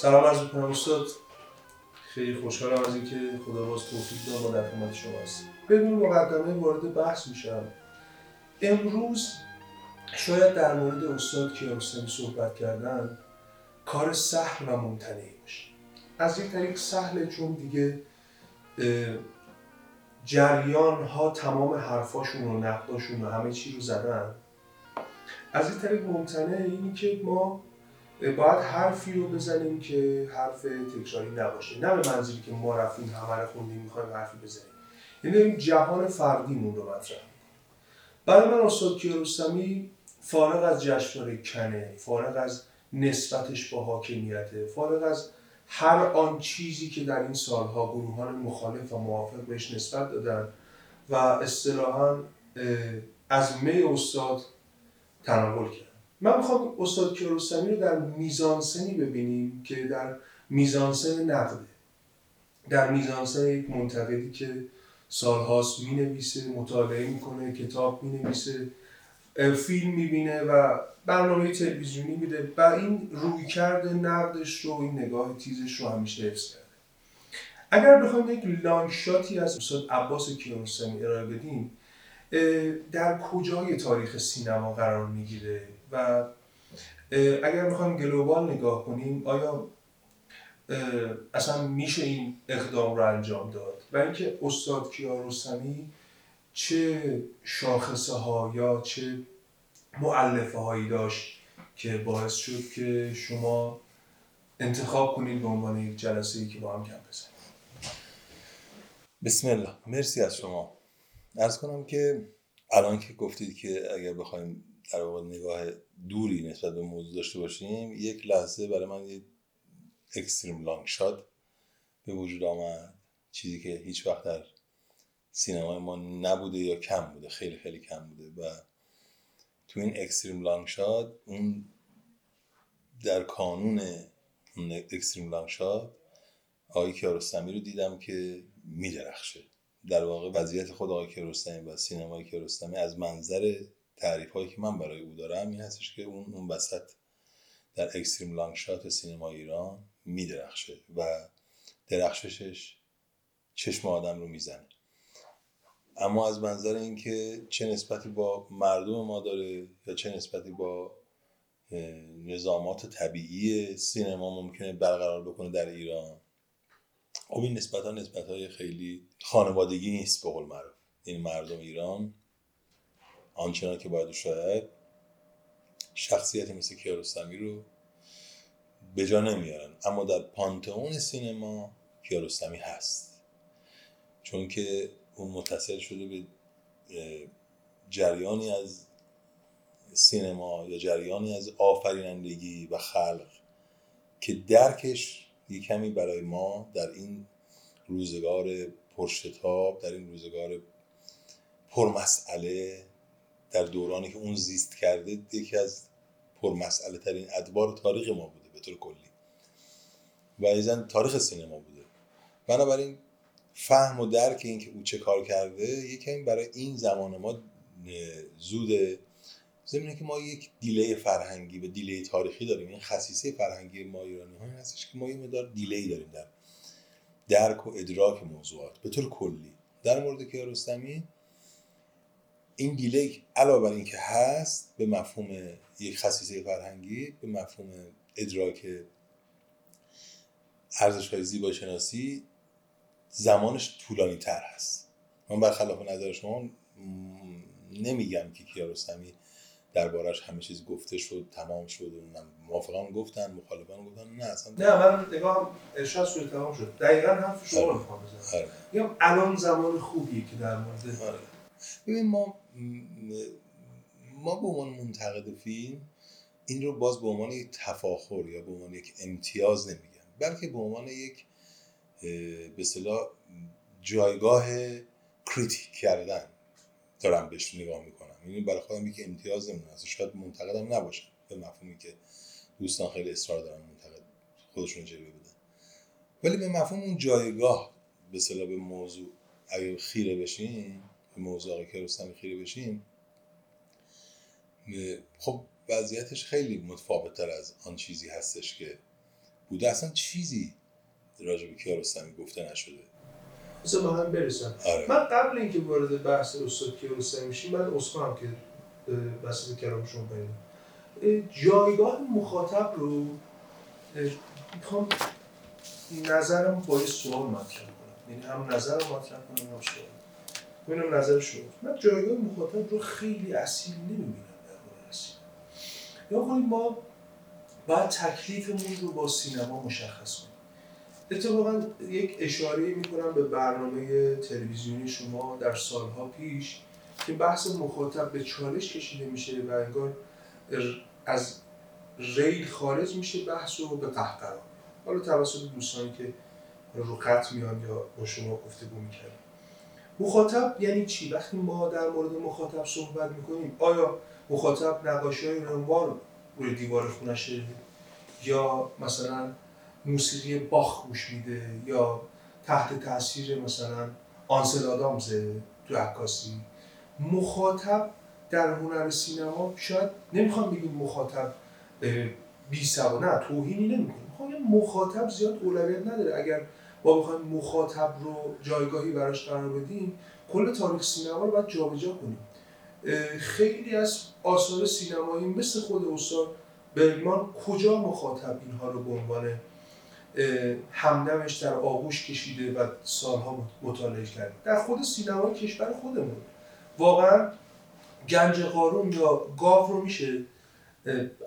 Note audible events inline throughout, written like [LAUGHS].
سلام عرض می‌کنم استاد. خیلی خوشحالم از اینکه خدا باز توفیق داد ما در خدمت شما هستیم. بدون مقدمه وارد بحث میشم. امروز شاید در مورد استاد کیارستمی صحبت کردن کار سهل و ممتنعی باشه. از یک طریق سهله چون دیگه جریان ها تمام حرفاشون و نقداشون و همه چی رو زدن. از این طریق ممتنه اینی که ما باید حرفی رو بزنیم که حرف تکراری نباشه. نه به منظوری که ما رفتیم همه رو خوندیم می‌خوایم حرفی بزنیم. یعنی این جهان فردیمون رو مطرح برای من استاد کیارستمی فارغ از جشنواره کنه فارغ از نسبتش با حاکمیته فارغ از هر آن چیزی که در این سالها گروهان مخالف و موافق بهش نسبت دادن و اصطلاحا از می استاد تناول کرد. من می‌خوام استاد کیارستمی رو در میزانسنی ببینیم که در میزانسن نقده در میزانسن یک منتقدی که سالهاست می نویسه مطالعه می‌کنه کتاب می نویسه فیلم می‌بینه و برنامه تلویزیونی میده و این روی کرده نقدش رو این نگاه تیزش رو همیشه حفظ کرده. اگر بخوایم یک لانگ شاتی از استاد عباس کیارستمی ارائه بدیم در کجای تاریخ سینما قرار می‌گیره؟ و اگر می‌خوایم گلوبال نگاه کنیم آیا اصلا میشه این اقدام رو انجام داد؟ و اینکه استاد کیارستمی چه شاخصه ها یا چه معلفه هایی داشت که باعث شد که شما انتخاب کنید به عنوان یک جلسه ای که با هم کم بزنید؟ بسم الله. مرسی از شما. ارز کنم که الان که گفتید که اگر بخوایم در واقع نگاه دوری نسبت به موضوع داشته باشیم یک لحظه برای من یک اکستریم لانگ شات به وجود آمد. چیزی که هیچ وقت در سینمای ما نبوده یا کم بوده خیلی خیلی کم بوده. و تو این extreme long shot اون در کانون اون extreme long shot آقای کیارستمی رو دیدم که میدرخشه. در واقع وضعیت خود آقای کیارستمی و سینمای کیارستمی از منظر تعریف هایی که من برای او دارم این هستش که اون اون وسط در extreme long shot سینما ایران میدرخشه و درخششش چشم آدم رو می‌زنه. اما از منظر اینکه چه نسبتی با مردم ما داره یا چه نسبتی با نظامات طبیعی سینما ممکنه برقرار بکنه در ایران خب این نسبت ها نسبت های خیلی خانوادگی نیست به قول معروف. این مردم ایران آنچنان که باید شاید شخصیتی مثل کیارستمی رو به جا نمیارن. اما در پانتئون سینما کیارستمی هست. چون که اون متصل شده به جریانی از سینما یا جریانی از آفرینندگی و خلق که درکش یه کمی برای ما در این روزگار پرشتاب در این روزگار پرمسئله در دورانی که اون زیست کرده یکی از پرمسئله ترین ادوار تاریخ ما بوده به طور کلی. و ایزن تاریخ سینما بوده. بنابراین فهم و درک این که او چه کار کرده یکی برای این زمان ما زوده. زمینه که ما یک delay فرهنگی و delay تاریخی داریم. این خصیصه فرهنگی ما ایرانی های هستش که ما یه مدار delay داریم در درک و ادراک موضوعات. به طور کلی. در مورد کیارستمی این delay علاوه بر اینکه هست به مفهوم یک خصیصه فرهنگی به مفهوم ادراک ارزش های زیبایی شناسی زمانش طولانی تر هست من برخلاف نظر شما نمیگم که کیارستمی دربارش همه چیز گفته شد تمام شد موافقان گفتن مخالفان گفتن نه اصلا نه من نگاه ارشاد شد تمام شد دقیقا حرف شما رو می‌خوام بزنم آره. الان زمان خوبیه که در مورد آره. ببین ما ما به عنوان منتقد فیلم این رو باز به عنوان یک تفاخر یا به عنوان یک امتیاز نمیگم بلکه به عنوان یک به صلاح جایگاه کریتیک کردن دارم بهش نگاه می‌کنم. یعنی برای خودم یک امتیاز نمی‌دونم شاید منتقدم نباشم به مفهومی که دوستان خیلی اصرار دارن منتقد خودشون جلوه بدن. ولی به مفهوم اون جایگاه به صلاح به موضوع اگه خیره بشیم به موضوع آقای کیارستمی خیره بشیم. خب وضعیتش خیلی متفاوت تر از آن چیزی هستش که بوده. اصلا چیزی راجع به کیارستمی گفته نشده. بذار با هم برسم. آره. من قبل اینکه وارد بحث استاد کیارستمی میشیم من اصفهان که وسط کلام شما جایگاه مخاطب رو می‌خوام نظرم با یه سوال مطرح کنم. یعنی هم نظرم مطرح کنم هم سوال ببینم نظر شما من جایگاه مخاطب رو خیلی اصیل نمی‌بینم در مورد اصیل یا کنیم ما باید تکلیفمون رو با سینما مشخص کنیم. اتفاقا یک اشاره می‌کنم به برنامه تلویزیونی شما در سالها پیش که بحث مخاطب به چالش کشیده میشه و انگار از ریل خارج میشه بحث رو به قهقرا حالا توسط دوستانی که رو خط میان یا با شما گفتگو می‌کردن. مخاطب یعنی چی؟ وقتی ما در مورد مخاطب صحبت می‌کنیم آیا مخاطب نقاشی های رنوار روی دیوار خونشه یا مثلا موسیقی باخ گوش میده؟ یا تحت تاثیر مثلا آنسل آدامزه تو عکاسی؟ مخاطب در هنر سینما شاید نمی‌خوام بگیم مخاطب بی نه توهینی نمی‌کنیم می‌خوام مخاطب زیاد اولویت نداره. اگر ما بخوایم مخاطب رو جایگاهی براش قرار بدیم کل تاریخ سینما رو باید جابجا کنیم. خیلی از آثار سینمایی مثل خود استاد برگمان کجا مخاطب اینها رو به عنوان همدمش در آغوش کشیده و سالها مطالعه کرده؟ در خود سینمای کشور خودمون. واقعا گنج قارون یا گاو رو میشه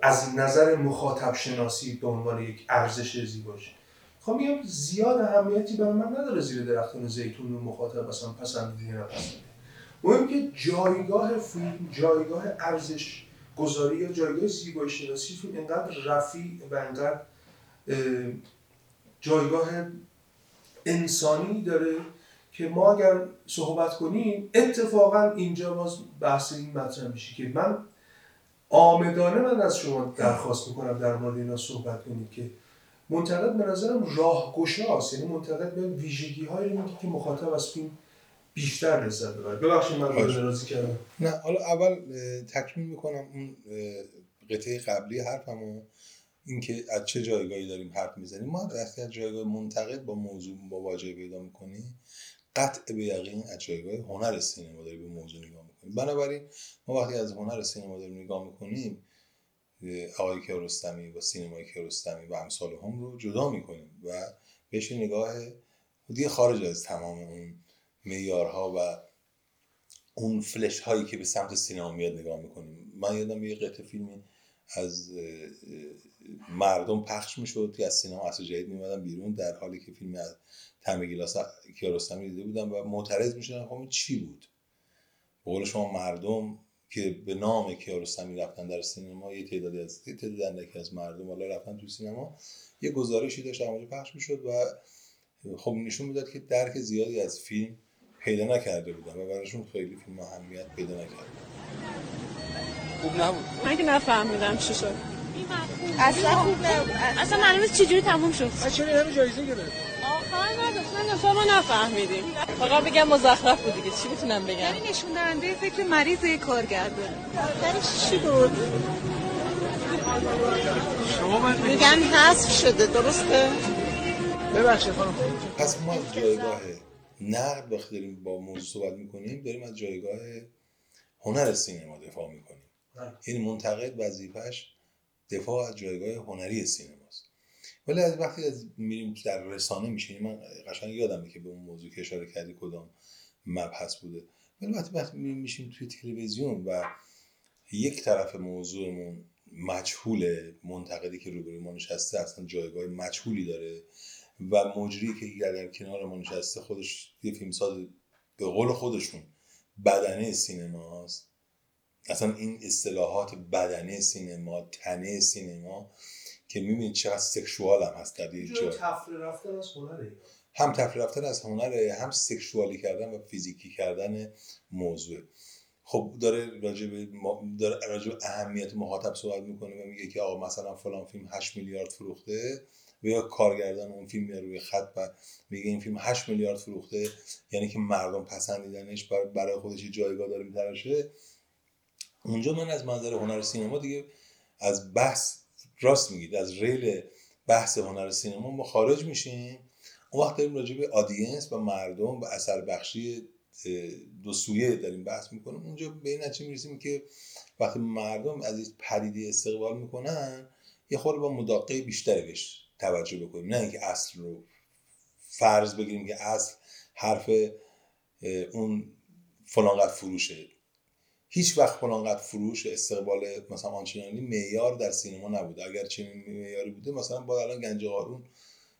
از نظر مخاطب شناسی به عنوان یک ارزش زیباش. خب میگم زیاد اهمیتی برای من نداره زیر درختان زیتون رو مخاطب مثلا پسندیده یا نپسندیده. مهم که جایگاه فیلم جایگاه ارزش گذاری یا جایگاه زیبایی شناسی فیلم انقدر رفیع و انقدر جایگاه انسانی داره که ما اگر صحبت کنیم اتفاقا اینجا باز بحث این مطرح میشه که من آمدانه من از شما درخواست می‌کنم در مورد اینا صحبت کنید که منتقد به نظرم راهگشاست. یعنی منتقد به ویژگی هایی رو که مخاطب از فیلم بیشتر لذت ببره. ببخشید من رازی کردم. نه حالا اول تکمیل می‌کنم اون قطعه قبلی حرفمو. اینکه از چه جایگاهی داریم حرف می‌زنیم. ما وقتی از جایگاه منتقد با موضوع مواجهه پیدا می‌کنیم. قطع به یقین از جایگاه هنر سینما داریم به موضوع نگاه می‌کنیم. بنابراین ما وقتی از هنر سینما داریم نگاه می‌کنیم آقای کیارستمی و سینمای کیارستمی و امثال هم رو جدا می‌کنیم و بهش نگاه دیگه خارج از تمام اون میارها و اون فلش هایی که به سمت سینما میاد نگاه می‌کنیم. من یادم یه قطع فیلمی از مردم پخش می‌شد که از سینما اصل جدید میمدن بیرون در حالی که فیلمی از تم گیلاس کیارستمی دیده بودم و معترض می‌شدن خب چی بود؟ به شما مردم که به نام کیارستمی رفتن در سینما یه تعدادی از یه تعداد اندکی از مردم حالا رفتن تو سینما. یه گزارشی داشت در پخش می‌شد و خب نشون می‌داد که درک زیادی از فیلم پیدا نکرده بودن و براشون خیلی فیلم اهمیت پیدا نکرده خوب نبود. من که نفهمیدم چی شد. اصلا خوب نبود. اصلا معلومه چجوری تموم شد. چرا جایزه گرفت؟ آخر نداشت. من ما نفهمیدیم. فقط بگم مزخرف بود دیگه. چی می‌تونم بگم؟ یعنی نشون دهنده فکر مریض کارگردان یعنی چی بود؟ شما میگن حذف شده درسته؟ ببخشید خانم. پس ما از جایگاه نقد وقتی داریم با موضوع صحبت می‌کنیم داریم از جایگاه هنر سینما دفاع می‌کنیم. این منتقد وظیفش دفاع از جایگاه هنری سینماست ولی از وقتی از میریم در رسانه میشینیم من قشنگ یادمه که به اون موضوع که اشاره کردی کدام مبحث بوده. ولی وقتی وقتی میشیم توی تلویزیون و یک طرف موضوعمون مجهول منتقدی که روبروی ما نشسته اصلا جایگاه مجهولی داره و مجری که در کنار ما نشسته خودش یه فیلمساز به قول خودشون بدنه سینماست. اصلا این اصطلاحات بدنه سینما تنه سینما که می‌بینید چقدر سکشوال هم هست در یک جای رفتن از هنره. هم تفریح رفتن از هنره هم سکشوالی کردن و فیزیکی کردن موضوع. خب داره راجع به داره راجع به اهمیت مخاطب صحبت می‌کنه و میگه که آقا مثلا فلان فیلم 8 میلیارد فروخته و یا کارگردان اون فیلم میاره روی خط و میگه این فیلم 8 میلیارد فروخته یعنی که مردم پسندیدنش برای خودش جایگاه داره میتراشه. اونجا من از منظر هنر سینما دیگه از بحث راست میگید از ریل بحث هنر سینما ما خارج میشیم. اون وقت داریم راجع به آدینس و مردم و اثر بخشی دو سویه داریم بحث می‌کنیم. اونجا به این نتیجه می‌رسیم که وقتی مردم از این پدیده استقبال می‌کنن یه خورده با مداقه بیشتری بهش توجه بکنیم. نه اینکه اصل رو فرض بگیریم که اصل حرف اون فلانقدر فروشه. هیچ وقت فلانقدر فروش استقبال مثلا آنچنانی معیار در سینما نبوده. اگر چنین معیاری بوده مثلا با الان گنج قارون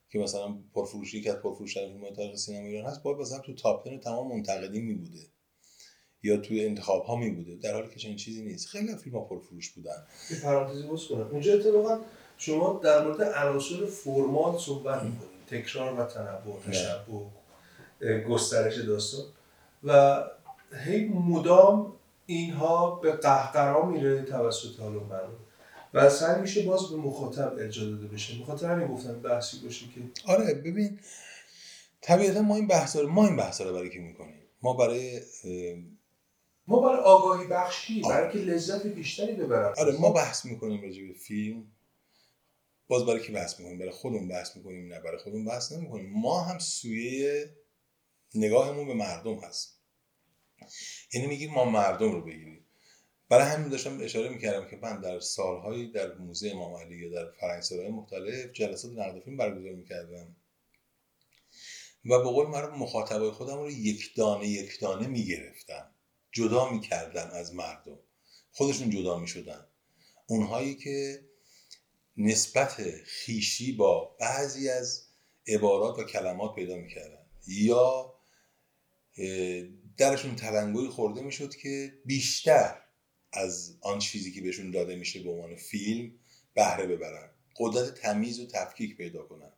که مثلا پرفروشی که از پرفروشترین فیلم تاریخ سینما ایران هست باید مثلا تو تاپ تمام منتقدین می بوده یا توی انتخاب ها می بوده در حالی که چنین چیزی نیست. خیلی فیلم ها پرفروش بودن. یه پرانتزی باز کنم. اونجا اتفاقا شما در مورد عناصر فرمال صحبت می‌کنید. تکرار و تنوع تشبع گسترش داستان. و هی مدام اینها به قهقرا میره توسط حالا من و سعی میشه باز به مخاطب ارجا داده بشه. مخاطب همین گفتم بحثی باشه که آره ببین طبیعتا ما این بحثا رو ما این بحثا رو برای کی می‌کنیم؟ ما برای ما برای آگاهی بخشی برای که لذت بیشتری ببرم. آره ما بحث می‌کنیم راجع به فیلم. باز برای کی بحث می‌کنیم؟ برای خودمون بحث می‌کنیم نه برای خودمون بحث نمی‌کنیم. ما هم سویه نگاهمون به مردم هست. یعنی میگیم ما مردم رو بگیریم. برای همین داشتم اشاره می‌کردم که من در سالهایی در موزه امام علی یا در فرنگسرای مختلف جلسات نقد فیلم برگزار می‌کردم. و به قول معروف مخاطبای خودم رو یک دانه یک دانه می‌گرفتم جدا می‌کردم از مردم. خودشون جدا می‌شدن. اونهایی که نسبت خیشی با بعضی از عبارات و کلمات پیدا می‌کردن. یا درشون تلنگری خورده می‌شد که بیشتر از آن چیزی که بهشون داده میشه به عنوان فیلم بهره ببرن. قدرت تمیز و تفکیک پیدا کنن.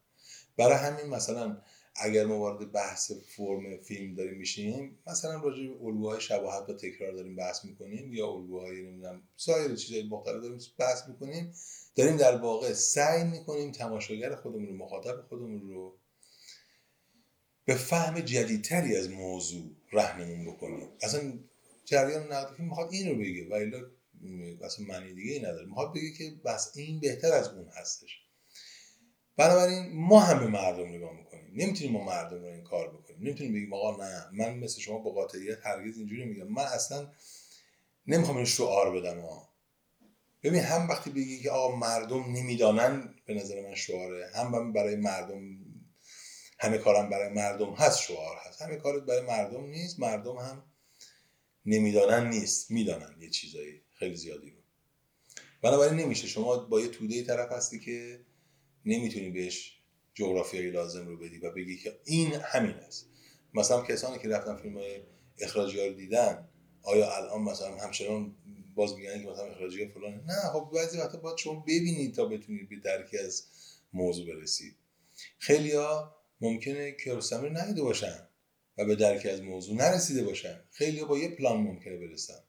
برای همین مثلا اگر ما وارد بحث فرم فیلم داریم میشیم مثلا راجع به الگوهای شباهت و تکرار داریم بحث می‌کنیم یا الگوهای نمی‌دونم سایر چیزهای مختلف داریم بحث می‌کنیم داریم در واقع سعی می‌کنیم تماشاگر خودمون رو مخاطب خودمون رو به فهم جدیدتری از موضوع رهنمون بکنیم اصلا جریان نقد فیلم می‌خواد این رو بگه و الا اصلا معنی دیگه ای نداره. می‌خواد بگه که بس این بهتر از اون هستش. بنابراین ما هم به مردم نگاه می‌کنیم. نمی‌تونیم ما مردم رو این کار بکنیم. نمی‌تونیم بگیم آقا نه من مثل شما با قاطعیت هرگز اینجوری میگم من اصلا نمی‌خوام این شعار بدم ها ببین هم وقتی بگی که آقا مردم نمی‌دانن به نظر من شعاره. هم برای مردم همه کارم برای مردم هست شعار هست. همه کارت برای مردم نیست مردم هم نمی‌دانن نیست می‌دانن یه چیزایی خیلی زیادی رو. بنابراین نمیشه. شما با یه توده طرف هستی که نمی‌تونی بهش جغرافیایی لازم رو بدی و بگی که این همین است. مثلا کسانی که رفتن فیلم های اخراجی رو دیدن آیا الان مثلا همچنان باز میگن که مثلا اخراجی فلان نه خب بعضی وقتا باید شما ببینید تا بتونید به درکی از موضوع برسید. خیلی ها ممکنه کیارستمی رو ندیده باشن و به درکی از موضوع نرسیده باشن. خیلی با یه پلان ممکنه برسن.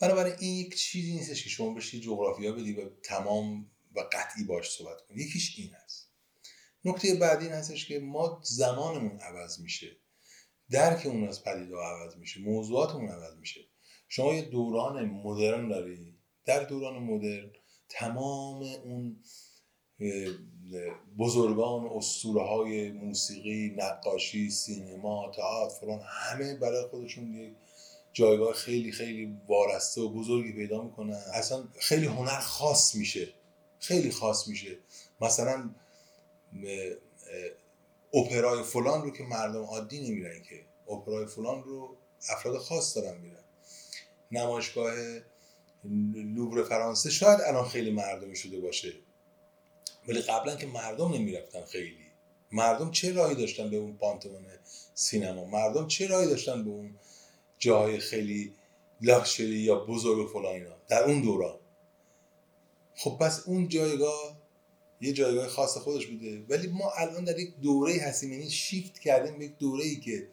بنابراین این یک چیزی نیستش که شما بشید جغرافیا بدی و تمام و قطعی باش صحبت کنید یکیش این هست. نکته بعدی این هستش که ما زمانمون عوض میشه. درک اون از پدیده عوض میشه. موضوعاتمون عوض میشه. شما یه دوران مدرن داری. در دوران مدرن تمام اون بزرگان اسطوره های موسیقی نقاشی سینما تئاتر فلان همه برای خودشون یک جایگاه خیلی خیلی وارسته و بزرگی پیدا می‌کنن. اصلا خیلی هنر خاص میشه. خیلی خاص میشه. مثلا اپرای فلان رو که مردم عادی نمیرن که. اپرای فلان رو افراد خاص دارن میرن نمایشگاه لوبر فرانسه شاید الان خیلی مردمی شده باشه. ولی قبلا که مردم نمی‌رفتن خیلی. مردم چه راهی داشتن به اون پانتون سینما؟ مردم چه راهی داشتن به اون جای خیلی لاکچری یا بزرگ و فلان اینا؟ در اون دوران. خب پس اون جایگاه یه جایگاه خاص خودش بوده. ولی ما الان در یک دوره هستیم یعنی شیفت کردیم به یک دوره ای که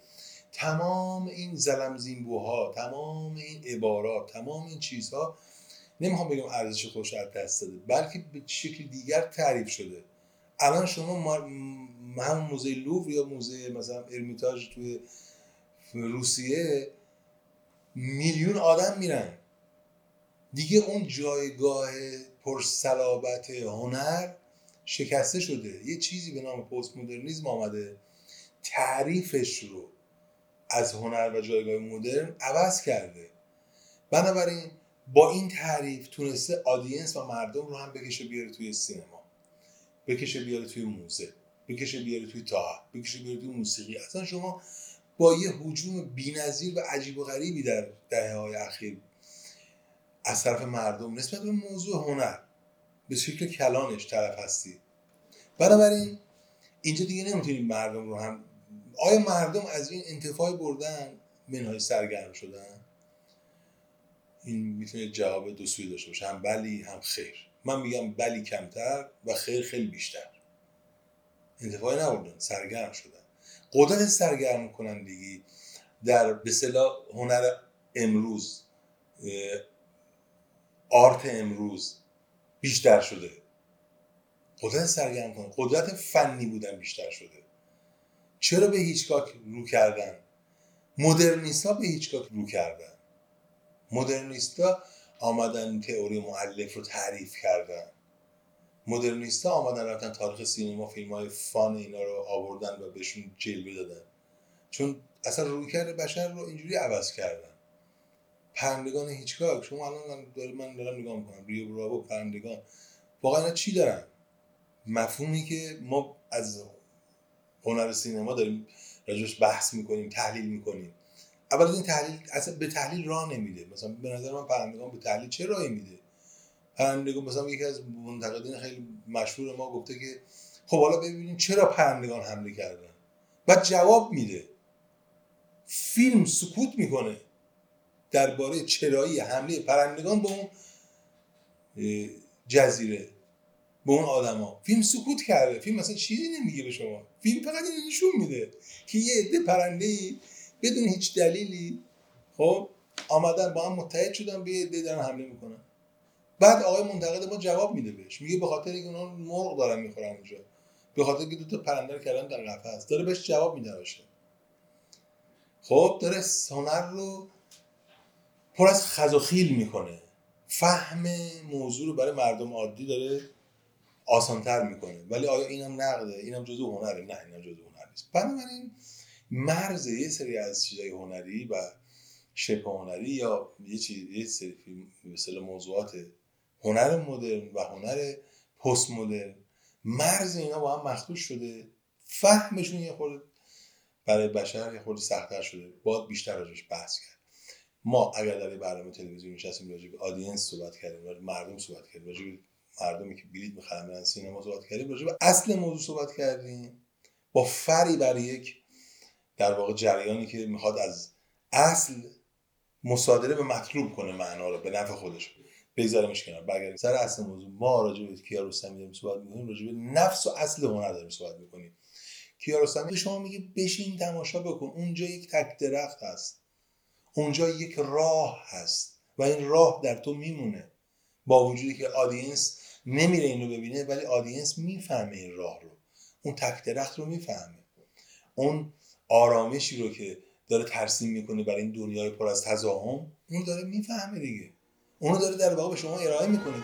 تمام این زلم زیمبوها تمام این عبارات تمام این چیزها نمی‌خوام بگم ارزش خودش از دست داده بلکه به شکل دیگر تعریف شده. الان شما همون موزه لوور یا موزه مثلا ارمیتاژ توی روسیه میلیون آدم میرن. دیگه اون جایگاه پرسلابت هنر شکسته شده. یه چیزی به نام پست مدرنیزم آمده. تعریفش رو از هنر و جایگاه مدرن عوض کرده. بنابراین با این تعریف تونسته آدینس و مردم رو هم بکشه بیاره توی سینما. بکشه بیاره توی موزه. بکشه بیاره توی تئاتر بکشه بیاره توی موسیقی. اصلا شما با یه حجوم بی‌نظیر و عجیب و غریبی در دهه های اخیر از طرف مردم نسبت به موضوع هنر به شکل کلانش طرف هستی. بنابراین اینجا دیگه نمی‌تونیم مردم رو هم آیا مردم از این انتفاع بردن؟ منهای سرگرم شدن؟ این می‌تونه جواب دو سوی داشته باشه هم بلی هم خیر. من میگم بلی کمتر و خیر خیلی بیشتر. انتفاعی نبردن سرگرم شدن. قدرت سرگرم کنندگی در به هنر امروز آرت امروز بیشتر شده. قدرت سرگرم کنه قدرت فنی بودن بیشتر شده. چرا به هیچکاک رو کردن؟ مدرنیستا به هیچکاک رو کردن. مدرنیستا آمدن تئوری معلف رو تعریف کردن. مدرنیستا آمدن رفتن تاریخ سینما فیلم های فان اینا رو آوردن و بهشون جلوه دادن. چون اصلا رویکرد بشر رو اینجوری عوض کردن. پرندگان هیچکاک شما الان من دارم نگاه می‌کنم. ریو برابو پرندگان. واقعا چی دارن؟ مفهومی که ما از هنر سینما داریم راجبش بحث می‌کنیم تحلیل می‌کنیم. اول این تحلیل اصلا به تحلیل راه نمیده. مثلا به نظر من پرندگان به تحلیل چه راهی میده؟ پرندگان مثلا یکی از منتقدین خیلی مشهور ما گفته که خب حالا ببینیم چرا پرندگان حمله کردن؟ بعد جواب میده. فیلم سکوت می‌کنه درباره چرایی حمله پرندگان به اون جزیره به اون آدما. فیلم سکوت کرده. فیلم مثلا چیزی نمیگه به شما. فیلم فقط این نشون میده که یه عده پرنده ای بدون هیچ دلیلی خب آمدن با هم متحد شدن به یه دارن حمله می‌کنن. بعد آقای منتقد ما جواب میده بهش. میگه به خاطر اینکه اونها مرغ دارن می‌خورن اونجا. به خاطر اینکه دو تا پرنده کردن در قفس داره بهش جواب میده باشه خب داره هنر رو پر از خزاخیل می‌کنه. فهم موضوع رو برای مردم عادی داره آسانتر می‌کنه. ولی آیا اینم نقده؟ اینم جزو هنره؟ نه اینم جزو هنر نیست. بنابراین مرز یه سری از چیزای هنری و شبه هنری یا یه چیز یه سری مثل موضوعات هنر مدرن و هنر پست مدرن مرز اینا با هم مخدوش شده. فهمشون یه خورده برای بشر یه خورده سختتر شده. باید بیشتر راجش بحث کرد. ما اگر در برنامه تلویزیون نشستیم راجع به آدینس صحبت کردیم راجع مردم صحبت کردیم راجع مردمی که بلیط می‌خرن سینما صحبت کردیم راجع اصل موضوع صحبت کردیم. با فری بر یک در واقع جریانی که می‌خواد از اصل مصادره به مطلوب کنه معنا رو به نفع خودش. بگذارمش کنار برگردیم سر اصل موضوع. ما راجع به کیارستمی داریم صحبت می‌کنیم راجع به نفس و اصل هنر داریم صحبت می‌کنیم. کیارستمی شما میگه بشین تماشا بکن. اونجا یک تک درخت هست. اونجا یک راه هست و این راه در تو میمونه. با وجودی که آدینس نمیره اینو ببینه ولی آدینس می‌فهمه این راه رو. اون تک درخت رو می‌فهمه. اون آرامشی رو که داره ترسیم می‌کنه برای این دنیای پر از تزاهم اون داره می‌فهمه دیگه. اونو داره در واقع به شما ارائه می‌کنه.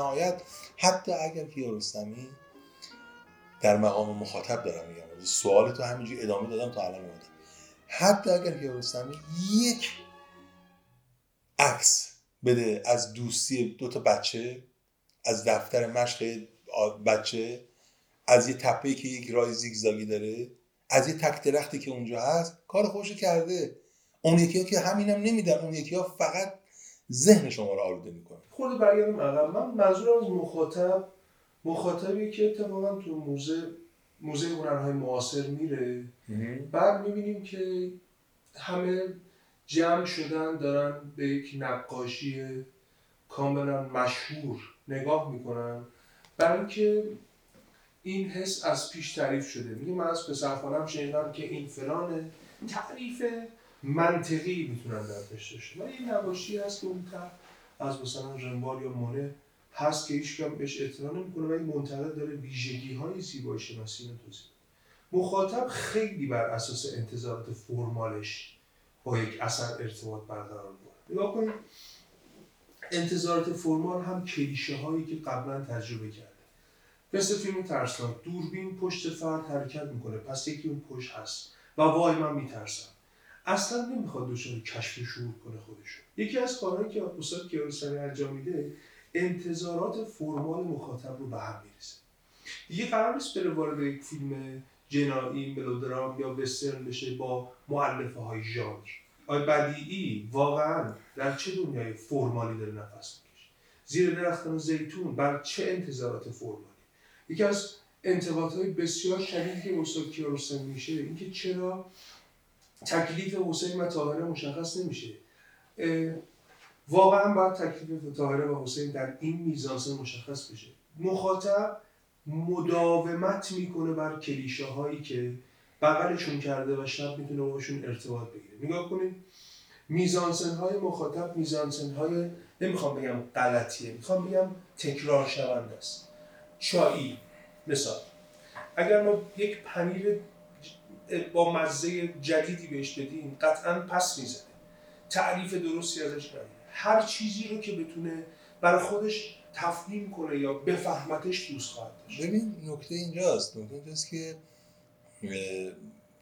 نهایت حتی اگر کیارستمی در مقام مخاطب دارم میگم سوال تو همینجوری ادامه دادم تا الان اومدم. حتی اگر کیارستمی یک عکس بده از دوستی دو تا بچه از دفتر مشق بچه از یه تپه که یک راه زیگزاگی داره از یه تک درختی که اونجا هست کار خوش کرده. اون یکی ها که همینم نمیدن اون یکی ها فقط ذهن شما رو آلوده می‌کنه. خود برگردم عقب من منظورم از مخاطب مخاطبی که اتفاقا تو موزه موزه هنرهای معاصر میره. بعد می‌بینیم که همه جمع شدن دارن به یک نقاشی کاملا مشهور نگاه می‌کنن. برای اینکه این حس از پیش تعریف شده. میگه من از پسرخالم شنیدم که این فلانه. تعریف منطقی می‌تونن در داشته باشه و این نقاشی هست که اون از مثلا رنبال یا مونه هست که هیچ بهش اعتنا نمی‌کنه و این منتقد داره ویژگی های زیبایی شناسی رو توضیح. مخاطب خیلی بر اساس انتظارات فرمالش با یک اثر ارتباط برقرار می‌کنه. نگاه کنید انتظارات فرمال هم کلیشه هایی که قبلا تجربه کرده. مثل فیلم ترسناک دوربین پشت فرد حرکت می‌کنه پس یکی اون پشت هست و وای من میترسم. اصلا نمی‌خواد دچار کشف شعور کنه خودشو یکی از کارهایی که استاد کیارستمی انجام میده انتظارات فرمال مخاطب رو به هم میریزه. دیگه قرار نیست بره وارد یک فیلم جنایی ملودرام یا وسترن بشه با معلفه های ژانر. آیا بدیعی واقعا در چه دنیای فرمالی داره نفس می‌کشه؟ زیر درختان زیتون بر چه انتظارات فرمالی یکی از انتقادهای بسیار شدیدی که استاد کیارستمی میشه اینکه چرا تکلیف حسین و طاهره مشخص نمیشه. واقعا باید تکلیف طاهره و حسین در این میزانسه مشخص بشه. مخاطب مداومت می‌کنه بر کلیشه هایی که بغلشون کرده و شب می‌تونه باشون ارتباط بگیره. نگاه کنید میزانسن های مخاطب میزانسن های نمی‌خوام بگم غلطیه می‌خوام بگم تکرار شونده است. چایی مثال. اگر ما یک پنیر با مزه جدیدی بهش بدیم قطعا پس می‌زنه. تعریف درستی ازش نداره هر چیزی رو که بتونه برای خودش تفهیم کنه یا بفهمتش دوست خواهد داشت. ببین نکته اینجاست. نکته اینجاست که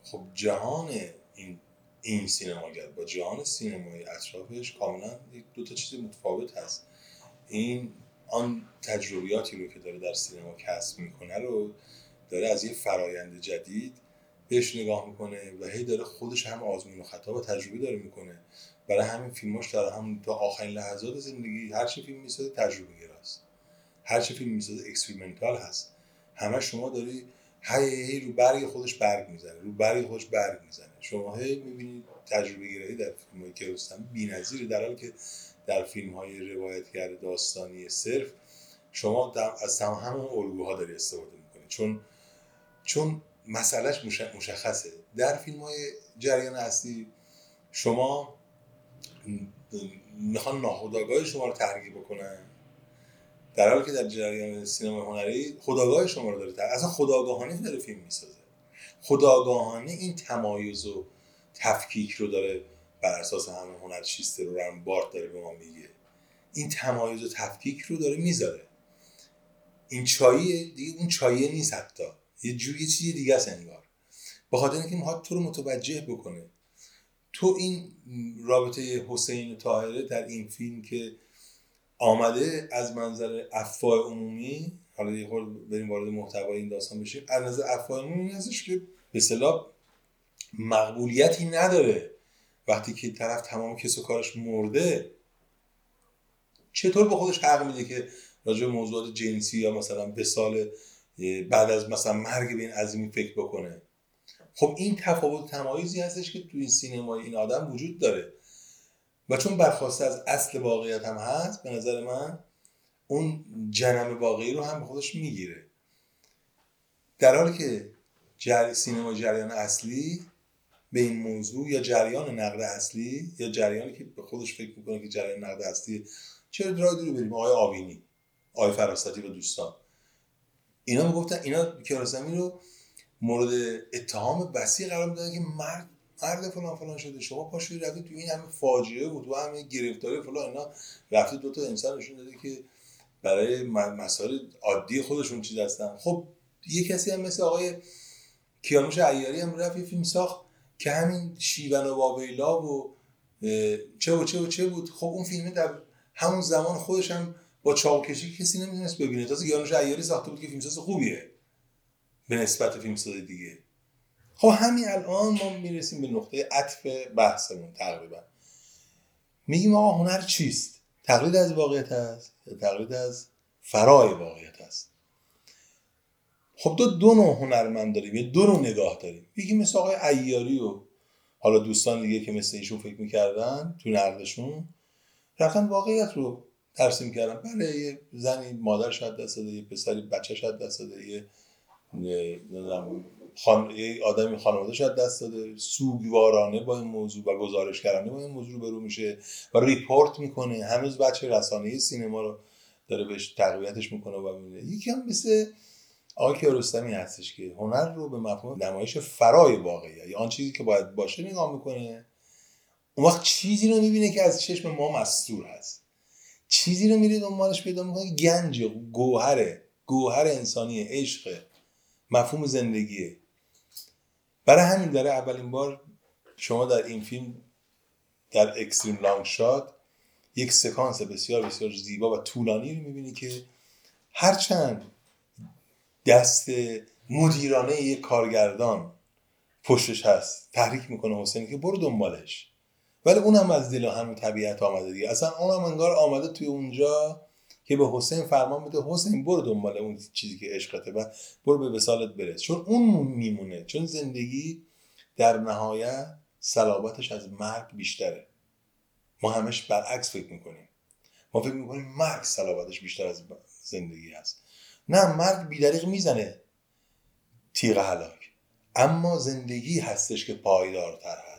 خب جهان این این سینماگر با جهان سینمایی اطرافش کاملا دو تا چیز متفاوت هست. این آن تجربیاتی رو که داره در سینما کسب می‌کنه رو داره از یه فرایند جدید بهش نگاه می‌کنه و هی داره خودش هم آزمون و خطا و تجربه داره می‌کنه. برای همین فیلماش در هم تا آخرین لحظات زندگی هر چی فیلم می‌سازه تجربه گراست هر چی فیلم می‌سازه experimental هست. همه شما داری هی هی رو برگ خودش برگ می‌زنه رو برگ خودش برگ می‌زنه. شما هی می‌بینید تجربه گرایی در فیلم های کیارستمی بی‌نظیره در حالی که در فیلم های روایتگر داستانی صرف شما از تمام همون الگوها داری استفاده می‌کنی. چون چون مسئلهش مش- مشخصه. در فیلم های جریان اصلی شما می‌خوان ناخودآگاه شما رو تحریک بکنن؟ در حالی که در جریان سینما هنری خداگاه شما رو داره تحریک اصلا خداگاهانه داره فیلم می‌سازه. خداگاهانه این تمایز و تفکیک رو داره بر اساس همه هنرشیست رو رم بارت داره به ما میگه. این تمایز و تفکیک رو داره می‌ذاره. این چاییه؟ دیگه اون چاییه نیست حتی. یه جوری یه چیزی دیگه است انگار. به خاطر اینکه می‌خواد تو رو متوجه بکنه. تو این رابطه حسین و طاهره در این فیلم که آمده از منظر افواه عمومی حالا یه خورده بریم وارد محتوای این داستان بشیم از نظر افواه عمومی هستش که به اصطلاح مقبولیتی نداره. وقتی که طرف تمام کس و کارش مرده چطور به خودش حق میده که راجع به موضوعات جنسی یا مثلا به سال بعد از مثلا مرگ به این عظیمی فکر بکنه. خب این تفاوت تمایزی هستش که تو این سینمای این آدم وجود داره. و چون برخواسته از اصل واقعیت هم هست به نظر من اون جنم واقعی رو هم به خودش می‌گیره. در حالی که جر... سینما جریان اصلی به این موضوع یا جریان نقد اصلی یا جریانی که به خودش فکر می‌کنه که جریان نقد اصلی چرا راه دور بریم؟ آقای آوینی آقای فراستی و دوستان. اینا می‌گفتن اینا کیارستمی رو مورد اتهام وسیع قرار می‌دادن که مرد مرد فلان فلان شده شما پاشوی رفتی تو این همه فاجعه و تو همه گرفتاری فلان اینا رفتی دو تا انسان نشون داده که برای مسائل عادی خودشون چیز هستن. خب یه کسی هم مثل آقای کیانوش عیاری هم رفت یه فیلم ساخت که همین شیون و واویلا و چه و چه و چه بود. خب اون فیلم در همون زمان خودش هم با چاوکشی کسی نمی‌تونست ببینه. تازه کیانوش عیاری ساخته بود که فیلمساز خوبیه. به نسبت فیلمساز دیگه. خب همین الان ما می‌رسیم به نقطه عطف بحثمون تقریبا. میگیم آقا هنر چیست؟ تقلید از واقعیت است تقلید از فرای واقعیت است؟ خب دو دو نوع هنرمند داریم یا دو نوع نگاه داریم. یکی مثل آقای ایاری و حالا دوستان دیگه که مثل ایشون فکر می‌کردن تو نقدشون رفتن واقعیت رو ترسیم کردن بله یه زنی مادر شاید دست داده یه پسری بچه شاید دست داده یه خان... یه آدمی خانواده شاید دست داده. سوگوارانه با این موضوع و گزارش کردن با این موضوع رو برو میشه و ریپورت می‌کنه. هنوز بچه رسانه سینما رو داره بهش تقویتش می‌کنه و می‌بینه. یکی هم مثل آقای کیارستمی هستش که هنر رو به مفهوم نمایش فرای واقعی یا آن چیزی که باید باشه نگاه می‌کنه. اون وقت چیزی رو می‌بینه که از چشم ما مستور هست. چیزی رو میره دنبالش پیدا می‌کنه گنج گوهره. گوهر انسانی عشق مفهوم زندگیه. برای همین داره اولین بار شما در این فیلم در اکستریم لانگ شات یک سکانس بسیار بسیار زیبا و طولانی رو می‌بینی که هرچند دست مدیرانه یک کارگردان پشتش هست تحریک می‌کنه حسینی که برو دنبالش. ولی اونم از دل همون طبیعت آمده دیگه. اصلا اونم انگار آمده توی اونجا که به حسین فرمان بده. حسین برو دنبال اون چیزی که عشقته و برو به وسالت برس. چون اون میمونه. چون زندگی در نهایت صلابتش از مرگ بیشتره. ما همش برعکس فکر می‌کنیم. ما فکر می‌کنیم مرگ صلابتش بیشتر از زندگی هست. نه مرگ بیدریق می‌زنه. تیغ هلاک. اما زندگی هستش که پایدارتر هست.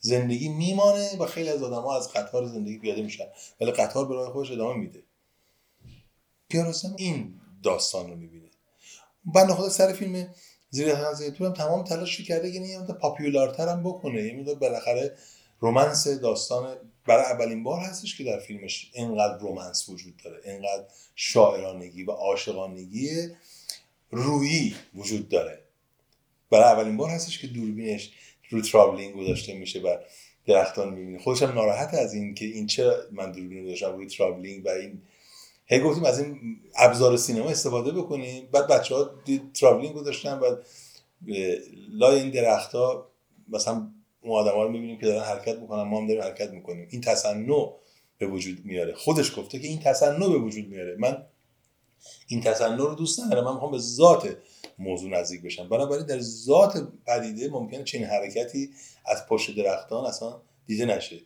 زندگی میمانه و خیلی از آدم ها از قطار زندگی پیاده میشن. ولی قطار به راه خودش ادامه میده. کیارستمی این داستان رو می‌بینه. بنده خدا سر فیلم زیر زیتون هم تمام تلاش کرده که یه مقدار popular تر هم بکنه. یه مقدار بالاخره romance داستان برای اولین بار هستش که در فیلمش اینقدر romance وجود داره. اینقدر شاعرانگی و عاشقانگی رویی وجود داره. برای اولین بار هستش که دوربینش رو تراولینگ گذاشته میشه و درختان می‌بینه. خودش هم ناراحت از این که این چه من دوربین گذاشتم روی تراولینگ و این هی گفتیم از این ابزار سینما استفاده بکنیم. بعد بچه ها تراولینگ گذاشتن و لای این درختها مثلا اون آدم ها رو می‌بینیم که دارن حرکت می‌کنن ما هم داریم حرکت می‌کنیم. این تصنع به وجود میاره. خودش گفته که این تصنع به وجود میاره. من این تصنع رو دوست ندارم. من می‌خوام به ذات موضوع نزدیک بشم بنابراین در ذات پدیده ممکنه چنین حرکتی از پشت درختان اصلا دیده نشه.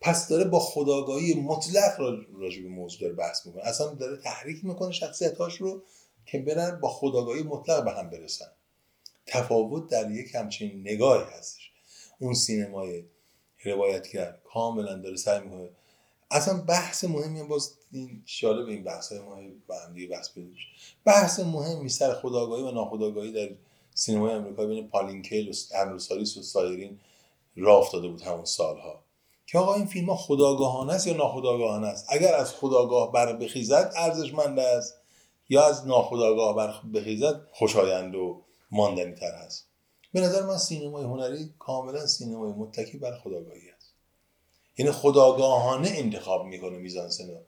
پس داره با خداگاهی مطلق راجع به موضوع داره بحث می‌کنه. اصلا داره تحریک می‌کنه شخصیتاش رو که برن با خداگاهی مطلق به هم برسن. تفاوت در یک همچین نگاهی هستش. اون سینمای روایتگر کاملا داره سعی می‌کنه اصلا بحث مهمی هم باز این به این بحث ما با هم دیگه بحث بدوش بحث مهمی سر خداگاهی و ناخداگاهی در سینمای امریکا بین پالینکل و امروسالیس و سایرین راه افتاده بود همون سالها. که آقا این فیلم ها خداگاهانه است یا ناخداگاهانه است؟ اگر از خداگاه بر بخیزد ارزشمند است یا از ناخداگاه بر بخیزد خوشایند و ماندنی تر هست به نظر من سینمای هنری کاملا سینمای متکی بر خداگاهی یعنی خداگاهانه انتخاب می‌کنه میزان سنا.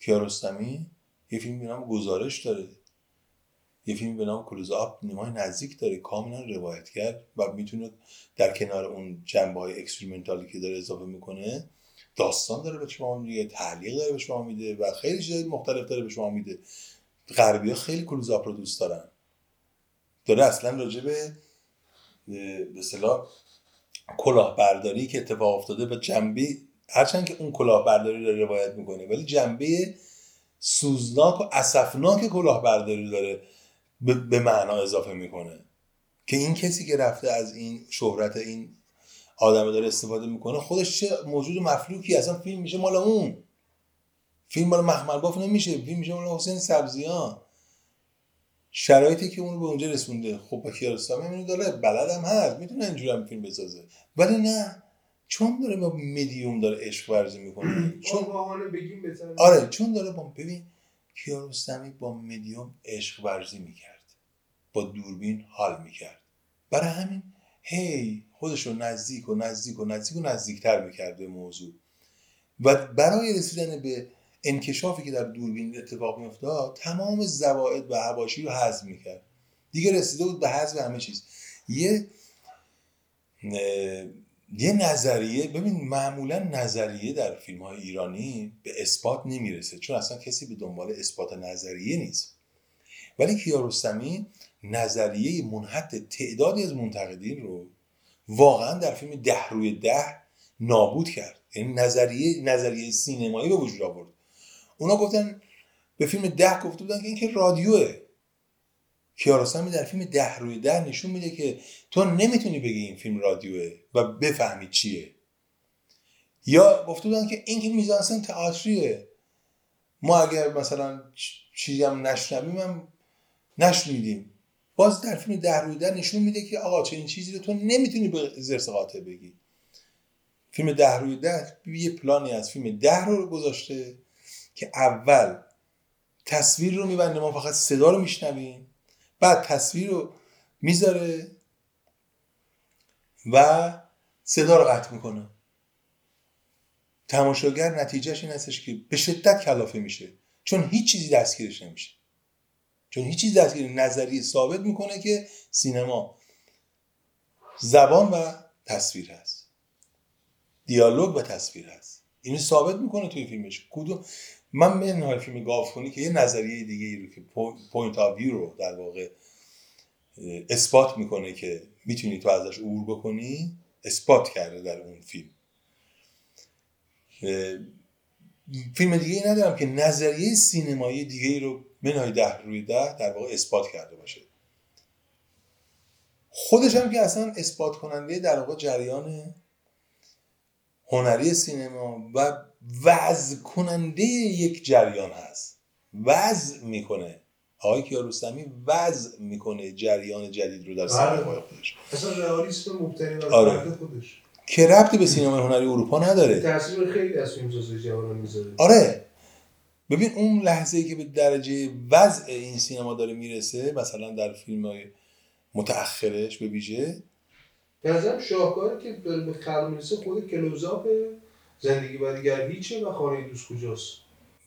کیارستمی یه فیلم به گزارش داره. یه فیلم به نام کلوز آپ نیمای نزدیک داره. کاملا روایتگر و می‌تونه در کنار اون جنبه های experimental ی که داره اضافه می‌کنه داستان داره به شما میگه تعلیق داره به شما میده و خیلی چیزای مختلف داره به شما میده. غربی ها خیلی کلوز آپ رو دوست دارن. داره اصلا راجع به به کلاهبرداری که اتفاق افتاده و جنبه هرچند که اون کلاهبرداری رو روایت می‌کنه ولی جنبه سوزناک و اسفناک کلاهبرداری داره به معنا اضافه می‌کنه. که این کسی که رفته از این شهرت این آدم داره استفاده می‌کنه خودش چه موجود مفلوکی اصلا فیلم میشه مال اون. فیلم مال مخمل باف نمیشه فیلم میشه مال حسین سبزیان. شرایطی که اون به اونجا رسونده. خب با کیارستمی اینو داره بلدم هست. می‌تونه اینجوری هم فیلم بسازه. ولی نه. چون داره با مدیوم داره عشق ورزی می‌کنه. [CLEARS THROAT] چون بگیم آره چون داره با ببین کیارستمی با مدیوم عشق ورزی می‌کرد. با دوربین حال می‌کرد. برای همین هی خودش رو نزدیک و نزدیک و نزدیک و نزدیکتر می‌کرد به موضوع. و برای رسیدن به انکشافی که در دوربین اتفاق میافتاد تمام زواید و حواشی رو حذف می‌کرد. دیگه رسیده بود به حذف همه چیز. یه یه نظریه ببین معمولا نظریه در فیلم های ایرانی به اثبات نمی‌رسه چون اصلا کسی به دنبال اثبات نظریه نیست. ولی کیارستمی نظریه منحط تعدادی از منتقدین رو واقعا در فیلم ده روی ده نابود کرد. یعنی نظریه نظریه سینمایی به وجود آورد. اونا گفتن به فیلم ده گفته بودن که این که رادیوه. کیارستمی در فیلم ده روی ده نشون میده که تو نمی‌تونی بگی این فیلم رادیوه و بفهمی چیه. یا گفته بودن که این که میزانسن تئاتریه. ما اگر مثلا چیزی هم نشنویم هم نشنیدیم. باز در فیلم ده روی ده نشون میده که آقا چه این چیزی رو تو نمی‌تونی به زرس قاطع بگی. فیلم ده روی ده یه پلانی از فیلم ده رو گذاشته. که اول تصویر رو میبنده ما فقط صدا رو میشنویم بعد تصویر رو می‌ذاره و صدا رو قطع می‌کنه. تماشاگر نتیجهش این هستش که به شدت کلافه میشه چون هیچ چیزی دستگیرش نمیشه. چون هیچ چیزی دستگیر نظری ثابت می‌کنه که سینما زبان و تصویر هست. دیالوگ و تصویر هست. اینو ثابت می‌کنه توی فیلمش. کدوم؟ من منهای فیلم گاوخونی که یه نظریه دیگه ای رو که point of view رو در واقع اثبات می‌کنه که می‌تونی تو ازش عبور بکنی اثبات کرده در اون فیلم. فیلم دیگه ای ندارم که نظریه سینمایی دیگه ای رو منهای ده روی ده در واقع اثبات کرده باشه. خودش هم که اصلا اثبات کننده در واقع جریان هنری سینما و وضع کننده یک جریان هست. وضع می‌کنه. آقای کیارستمی وضع می‌کنه جریان جدید رو در سینما خودش. اصلا رئالیسم مبتنی آره. خودش. که ربطی به سینما هنری اروپا نداره. تاثیر خیلی از فیلمسازی جوانان می‌ذاره. آره. ببین اون لحظه ای که به درجه وضع این سینما داره می‌رسه مثلا در فیلم های متأخرش به ویژه به نظرم شاهکاری که داره به خلق می‌رسه خود کلوزاپ زندگی و دیگر هیچه و خانه دوست کجاست.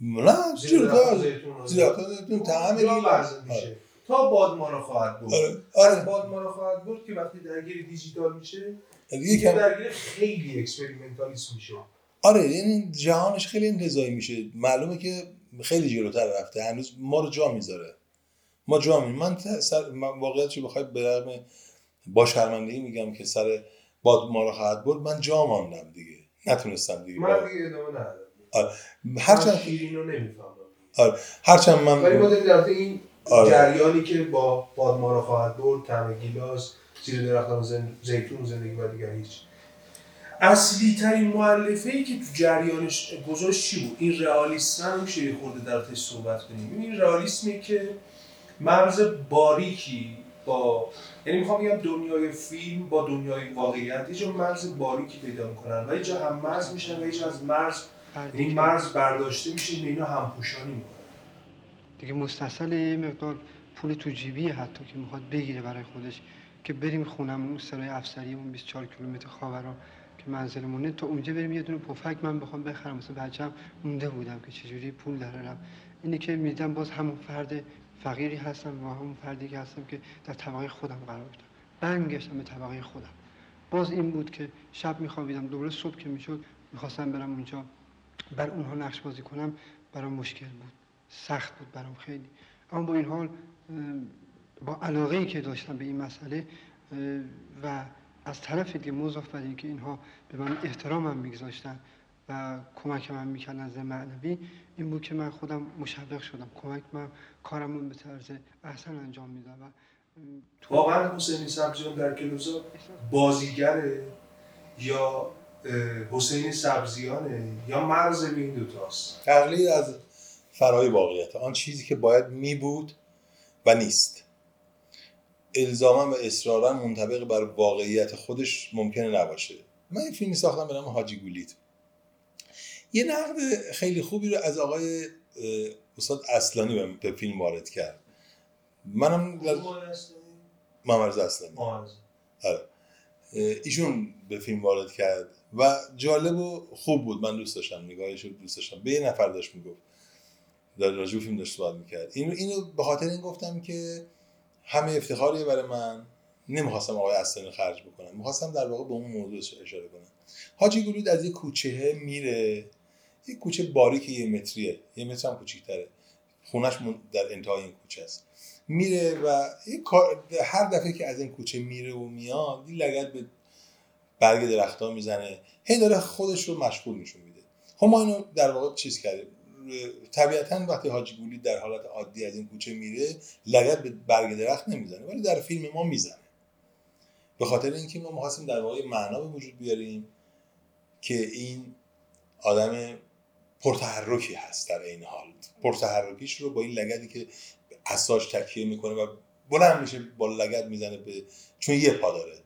نه زیر درخت زیرکار زیتون دیگه. وضع میشه. تا باد ما رو خواهد بود. آره از آره. رو خواهد بود که وقتی درگیر دیجیتال میشه دیگه درگیر خیلی اکسپریمنتالیسم میشه. آره یعنی جهانش خیلی انتظایی میشه. معلومه که خیلی جلوتر رفته. هنوز ما رو جا می‌ذاره. ما جا می من, سر... واقعیت چی بخوای به با شرمندگی میگم که سر باد ما رو خواهد برد من جا ماندم دیگه. نتونستم دیگه. من. دیگه ادامه ندارم. من هرچند رو نمی‌فهمم. هرچند ولی ما من در مورد این آره. جریانی که با باد ما رو خواهد برد طعم گیلاس زیر درختان زن... زیتون زندگی و دیگر هیچ. اصلی ترین معلفه ای که تو جریانش گذاشت چی بود؟ این رئالیسم هم میشه یه خورده در صحبت کنیم. این رئالیسمی که مرز باریکی با یعنی می‌خوام بگم دنیای فیلم با دنیای واقعیت یه جا مرز باریکی پیدا می‌کنن و یه جا هم مرز میشن و یه جا از مرز یعنی مرز برداشته میشه این اینا همپوشانی می‌کنن دیگه مستصل یه مقدار پول تو جیبی حتی که می‌خواد بگیره برای خودش که بریم خونم اون سرای افسریمون 24 کیلومتر خاورا که منزلمونه. تا اونجا بریم یه دونه پفک من بخوام بخرم. مثل بچم مونده بودم که چجوری پول درارم اینی که میدم باز همون فرد فقیری هستم و همون فردی که هستم که در طبقه خودم قرار دارم برمیگشتم به طبقه خودم. باز این بود که شب میخوابیدم. دوباره صبح که می‌شد می‌خواستم برم اونجا. بر اونها نقش بازی کنم برام مشکل بود. سخت بود برام خیلی. اما با این حال با علاقه ای که داشتم به این مسئله و از طرف دیگه مضاف بر اینکه اینها به من احترامم میگذاشتن و کمک من می‌کردن از معنوی. این بود که من خودم مشوق شدم. کمک من کارم رو به طرز احسن انجام میدم و واقعا حسینی سبزیان در کلوزا بازیگره یا حسین سبزیانه یا مرز بین این دوتاست تقلید از فرای واقعیت. آن چیزی که باید می بود و نیست. الزاما و اصرارا منطبق بر واقعیت خودش ممکنه نباشه. من یه فیلمی ساختم به نام حاجی گولیت. یه نقد خیلی خوبی رو از آقای استاد اصلانی به- فیلم وارد کرد. منم محمد اصلانی؟ آره. ایشون به فیلم وارد کرد و جالب و خوب بود. من دوست داشتم نگاهش رو دوست داشتم. به یه نفر داشت می‌گفت. در راجع فیلم داشت صحبت می‌کرد. اینو اینو به خاطر این گفتم که همه افتخاریه برای من. نمی‌خواستم آقای اصلانی خرج بکنم. می‌خواستم در واقع به اون موضوع اشاره کنم. حاجی گلود از یه کوچه میره. یه کوچه باریک یه متریه. یه متر هم کوچیک‌تره. خونش در انتهای این کوچه است. میره و هر دفعه که از این کوچه میره و میاد این لگد به برگ درختها می‌زنه. هی داره خودش رو مشغول نشون میده. خب ما اینو در واقع چیز کردیم. طبیعتا وقتی حاجی گولی در حالت عادی از این کوچه میره لگد به برگ درخت نمی‌زنه ولی در فیلم ما می‌زنه. به خاطر اینکه ما می‌خواستیم در واقع معنا به وجود بیاریم که این آدم پرتحرکی هست در این حال. پرتحرکیش رو با این لگدی که اساش تکیه می‌کنه و بلند میشه با لگد می‌زنه به چون یه پا داره.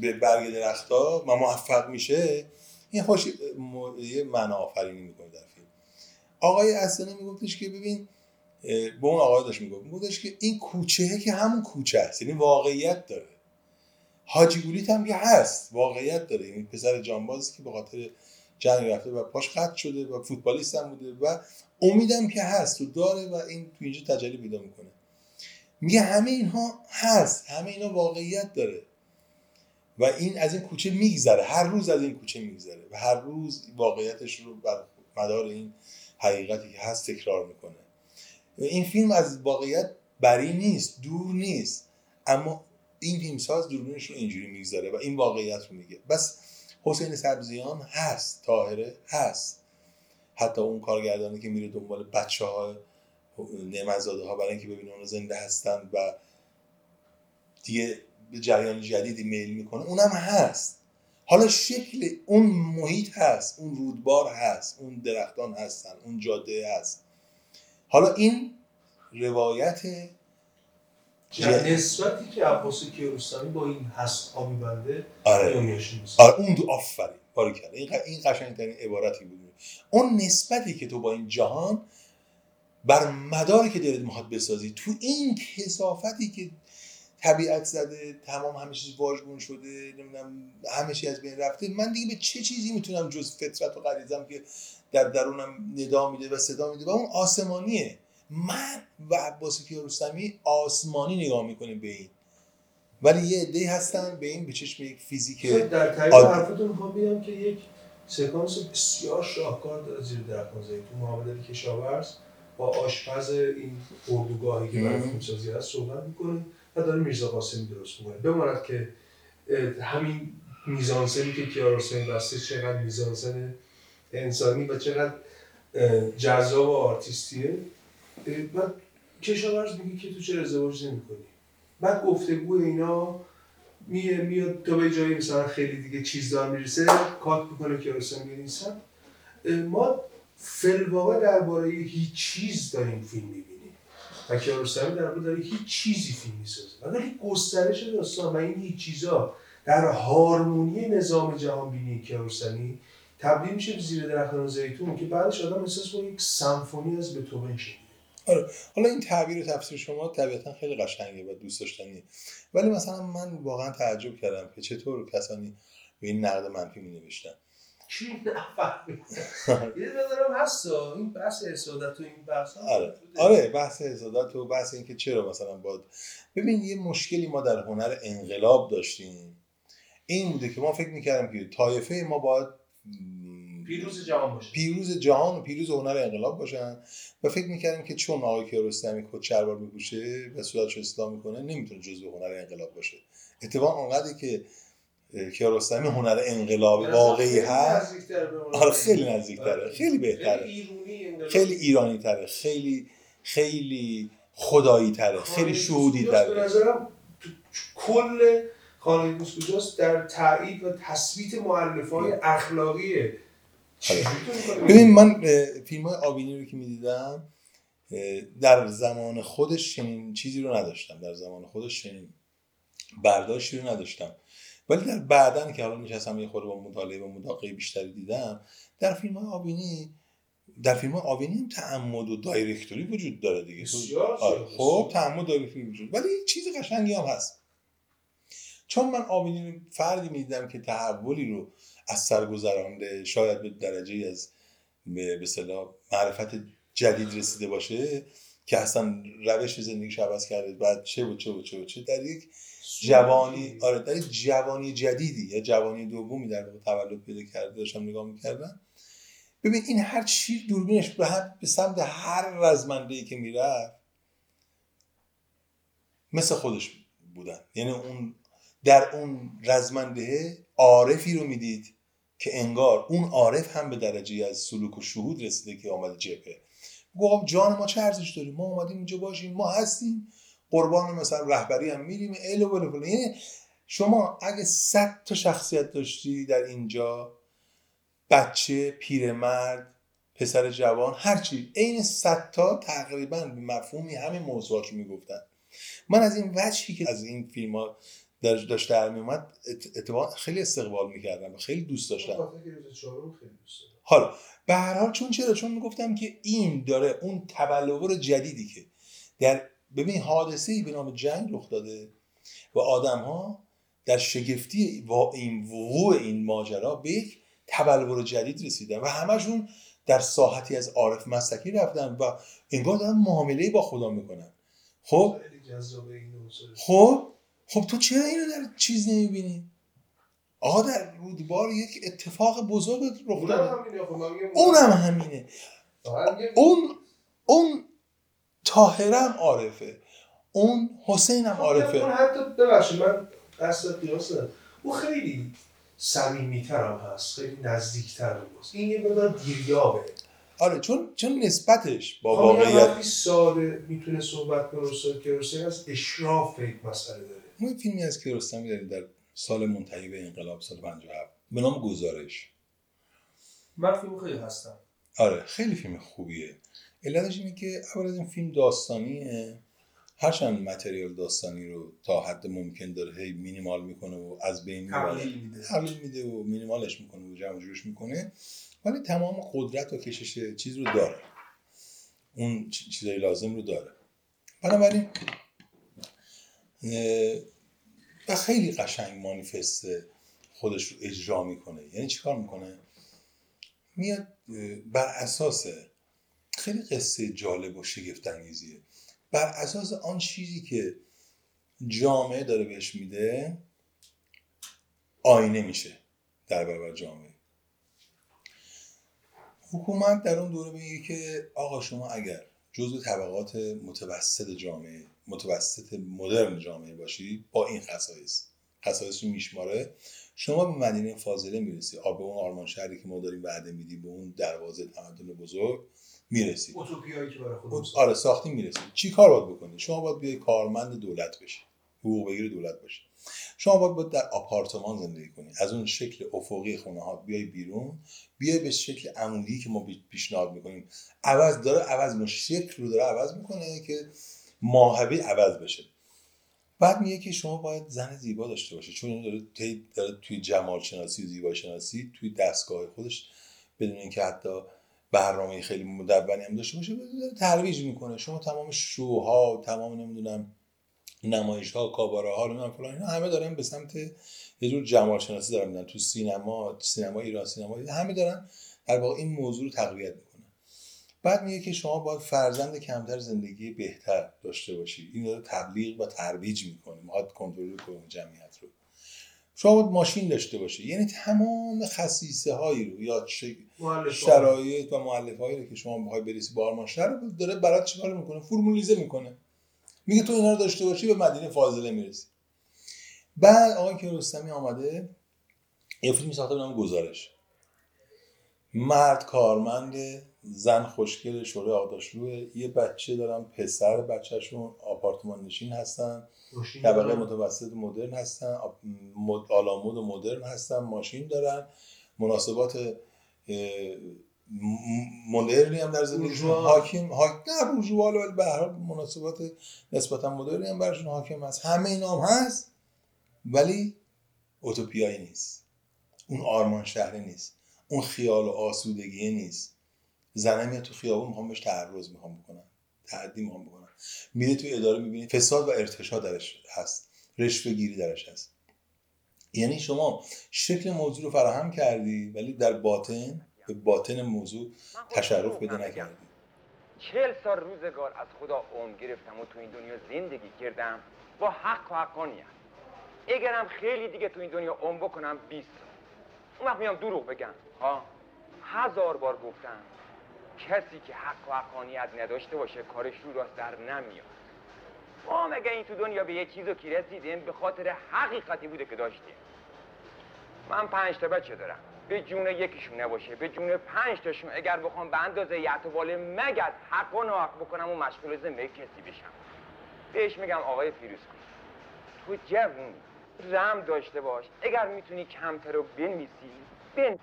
به برگ درختها و موفق میشه. این خوش م- یه معنا آفرینی می‌کنه در فیلم. آقای اصلانی میگفتش که ببین به اون آقای داشت می‌گفت. میگفتش که این کوچه که همون کوچه است یعنی واقعیت داره. حاجی گولیت هم که هست واقعیت داره. این پسر جانبازی که به خاطر جنگ رفته و پاش قطع شده و فوتبالیست هم بوده و امیدم که هست و داره و این تو اینجا تجلی پیدا می‌کنه. میگه همه اینها هست همه اینا واقعیت داره. و این از این کوچه میگذره هر روز از این کوچه میگذره و هر روز واقعیتش رو بر مدار این حقیقتی که هست تکرار می‌کنه. این فیلم از واقعیت بری نیست دور نیست اما این فیلمساز دوربینش رو اینجوری می‌گذاره و این واقعیت رو میگه. بس حسین سبزیان هست طاهره هست. حتی اون کارگردانی که میره دنبال بچه ها نعمتزاده ها برای اینکه ببینه اونا زنده هستن و دیگه به جریان جدیدی میل می‌کنه اونم هست. حالا شکل اون محیط هست اون رودبار هست اون درختان هستن اون جاده هست. حالا این روایت نسبتی که عباس کیارستمی با این هست ها میبنده آره. آره اون دو آفرین. باریکلا این این قشنگترین عبارتی بود. اون نسبتی که تو با این جهان بر مداری که دلت می‌خواد بسازی تو این کسافتی که طبیعت زده تمام همه چیز واژگون شده نمی‌دونم همه چی از بین رفته من دیگه به چه چیزی می‌تونم جز فطرت و غریزم که در درونم ندا میده و صدا میده؟ و اون آسمانیه. من و عباس کیارستمی آسمانی نگاه می‌کنیم به این ولی یه عده هستن به این به چشم یک فیزیک در تایید. حرفتون می‌خوام بگم که یک سکانس بسیار شاهکار داره زیر زیتون محمد علی کشاورز با آشپز این اردوگاهی که برای. فیلمسازی هست صحبت می‌کنه و داره میرزا قاسمی درست می‌کنه بماند که همین میزانسنی که کیارستمی بسته چقدر میزانسن انسانی و چقدر جذاب و آرتیستیه و کشاورز میگه که تو چرا ازدواج نمی‌کنی؟ بعد گفتگو اینا میه میاد تا به جایی مثلا خیلی دیگه چیزدار می‌رسه کات می‌کنه که رسم میریسن ما فلواقع درباره هیچ چیز داریم فیلم می‌بینیم. و کیارستمی در واقع داره هیچ چیزی فیلم می‌سازه. ولی گسترش داستان و این هیچ چیزا در هارمونی نظام جهان بینی کیارستمی تبدیل میشه به زیر درختان زیتون که بعدش آدم احساس کنه یک سمفونی از بتوون شنیده حالا این تعبیر و تفسیر شما طبیعتا خیلی قشنگه و دوست داشتنیه. ولی مثلا من واقعا تعجب کردم که چطور کسانی به این نقد منفی می نوشتن چی؟ نفهمید [LAUGHS] یه دارم هستا. این بحث حسادت و این بحث آره. آره بحث حسادت و بحث اینکه چرا مثلا باید ببین یه مشکلی ما در هنر انقلاب داشتیم. این بوده که ما فکر می‌کردیم که طایفه ما باید پیروز جهان باشه. پیروز جهان و پیروز هنر انقلاب باشن. و فکر می‌کردیم که چون آقای کیارستمی کت شلوار میپوشه و صورتش اصلاح می‌کنه نمی‌تونه جزو هنر انقلاب باشه. اتفاق اونقدری که کیارستمی هنر انقلاب واقعی هست. آره خیلی نزدیکتره. خیلی بهتره. خیلی ایرانی تره خیلی خیلی خدایی تره خیلی شهودی به تره نظرم تو کل خانه کجاست در تایید و تثبیت معلف های اخلاقی تو می‌کنی؟ ببین من فیلم های آبینی رو که می‌دیدم در زمان خودش چنین چیزی رو نداشتم. در زمان خودش چنین برداشتی رو نداشتم. ولی در بعدن که حالا نشستم یه خورده با مطالعه و مداقعه بیشتری دیدم در فیلم های آبینی در فیلم های آبینی هم تعمد و دایرکتوری وجود داره دیگه. آره. خب تعمد دایرکتوری وجود ولی یه چیز قشنگی هم هست. چون من آبینی فردی می‌دیدم که تحولی رو از سر گذرانده شاید به درجه از به اصطلاح معرفت جدید رسیده باشه که اصلا روش زندگیش عوض کرده. بعد چه و چه و چه و چه در یک جوانی آره در یک جوانی جدیدی یا جوانی دومی در واقع تولد پیدا کرده داشتم نگاه می‌کردم. ببین این هر چی دوربینش به هم به سمت هر رزمنده ای که می‌رفت مثل خودش بودن. یعنی اون در اون رزمنده عارفی رو می‌دید که انگار اون عارف هم به درجه از سلوک و شهود رسیده که آمده جبهه. گفت جان ما چه ارزش داریم؟ ما اومدیم اینجا باشیم ما هستیم. قربان مثلا رهبری هم میریم. ال و یعنی شما اگه صد تا شخصیت داشتی در اینجا بچه پیرمرد پسر جوان هرچی عین صد تا تقریبا به مفهومی همین موضوعات رو می‌گفتن. من از این وجهی که از این فیلم ها داشت در میومد اتفاقا خیلی استقبال می‌کردم و خیلی دوست داشتم. حالا به هر حال چون چرا؟ چون می‌گفتم که این داره اون تبلور جدیدی که در ببین حادثه ای به نام جنگ رخ داده و آدم ها در شگفتی و این وقوع این ماجرا به یک تبلور جدید رسیدن و همشون در ساحتی از عارف مستکی رفتن و انگار دارن معامله با خدا می‌کنن. خب؟ خب؟ خب تو چرا اینو در چیز نمی‌بینی؟ آقا در رودبار یک اتفاق بزرگ رخ داده. اونم همینه اون اون تاهرم عارفه. اون حسین هم عارفه. حتی ببخشید من قصد قیاس اون خیلی صمیمیتر هم هست خیلی نزدیکتر هم هست. این یه مقدار دیریابه آره چون چون نسبتش با واقعیت واقعیت ساده می‌تونه صحبت کنه کیارستمی از اشراف یک مسئله داره. ما یک فیلمی از کیارستمی داریم در سال منتهی به انقلاب سال 57 به نام گزارش. من فیلم خیلی هستم. آره خیلی فیلم خوبیه. علتش اینه که اول از این فیلم داستانیه. هرچند متریال داستانی رو تا حد ممکن داره هی مینیمال می‌کنه و از بین می‌بره. تقلیل میده. و مینیمالش می‌کنه و جمع جورش می‌کنه. ولی تمام قدرت و کشش چیز رو داره. اون چیزای لازم رو داره. بنابراین و خیلی قشنگ مانیفست خودش رو اجرا می‌کنه. یعنی چیکار می‌کنه؟ میاد بر اساس خیلی قصه جالب و شگفت انگیزیه بر اساس آن چیزی که جامعه داره بهش میده آینه میشه در برابر جامعه. حکومت در اون دوره میگه که آقا شما اگر جزو طبقات متوسط جامعه متوسط مدرن جامعه باشی با این خصایص. خصایص رو میشماره. شما به مدینه فاضله می‌رسی. آب به اون آرمان شهری که ما داریم وعده میدی به اون دروازه تمدن بزرگ می‌رسی. اوتوپیایی که برای خودمون آره ساختی می‌رسی. چی کار باید بکنی؟ شما باید بیای کارمند دولت بشی. حقوق بگیر دولت باشی شما باید, باید در آپارتمان زندگی کنی. از اون شکل افقی خونه ها بیای بیرون. بیای به شکل عمودی که ما پیشنهاد می‌کنیم. عوض داره عوض می‌کنه شکل رو داره عوض می‌کنه که ماهوی عوض بشه. بعد میگه که شما باید زن زیبا داشته باشی. چون این داره, طی- داره توی جمال شناسی و زیبا شناسی توی دستگاه خودش بدون اینکه حتی برنامه خیلی مدونی هم داشته باشه ترویج می‌کنه. شما تمام شوها تمام نمی‌دونم نمایش ها کاباره ها نمی‌دونم فلان اینا همه دارن به سمت یه جور جمال شناسی دارن میدن. تو سینما سینما ایران سینما همه دارن در واقع این موضوع رو تقویت می‌کنن. بعد میگه که شما باید فرزند کمتر زندگی بهتر داشته باشی. این داره تبلیغ و ترویج می‌کنه. می‌خواد کنترل کنه جمعیت رو. شما باید ماشین داشته باشی. یعنی تمام خصیصه هایی رو یا. شرایط و مؤلف هایی رو که شما می‌خوای برسی به آرمان شهر رو داره برات چیکار می‌کنه؟ فرمولیزه می‌کنه. میگه تو اینا رو داشته باشی به مدینه فاضله می‌رسی. بعد آقای کیارستمی آمده. یه فیلم ساخته به نام گزارش. مرد کارمند زن خوشگل شوره آقداشلوه یه بچه دارن پسر بچهشون آپارتمان نشین هستن. طبقه. متوسط مدرن هستن مد- آلامود و مدرن هستن ماشین دارن. مناسبات مدرنی هم در زندگیشون. حاکم حاکم نه بورژوا ولی به هر مناسبات نسبتا مدرنی هم برشون حاکم هست. همه اینا هم هست ولی اوتوپیایی نیست. اون آرمان شهری نیست. اون خیال و آسودگی نیست. زنه میاد تو خیابون می‌خوام بهش تعرض می‌خوام بکنم. تعدی می‌خوام بکنم. میره تو اداره می‌بینی فساد و ارتشا درش هست. رشوه گیری درش هست. یعنی شما شکل موضوع رو فراهم کردی ولی در باطن به باطن موضوع تشرف پیدا نکردی. چهل سال روزگار از خدا عمر گرفتم و تو این دنیا زندگی کردم. با حق و حقانیت. اگرم خیلی دیگه تو این دنیا عمر بکنم 20 سال. اون وقت میام دروغ بگم. ها؟ هزار بار گفتم. کسی که حق و حقانیت نداشته باشه کارش رو راست در نمیاد. ما مگه این تو دنیا به یه چیزو که رسیدیم؟ به خاطر حقیقتی بوده که داشتیم. من پنج تا بچه دارم. به جون یکیشون نباشه به جون پنج تاشون اگر بخوام به اندازه یعتبال مگد حق و ناحق بکنم و مشغول زندگی کسی بشم. بهش میگم آقای فیروز تو جوون رم داشته باش. اگر می‌تونی کمتر رو بنویسی بنویس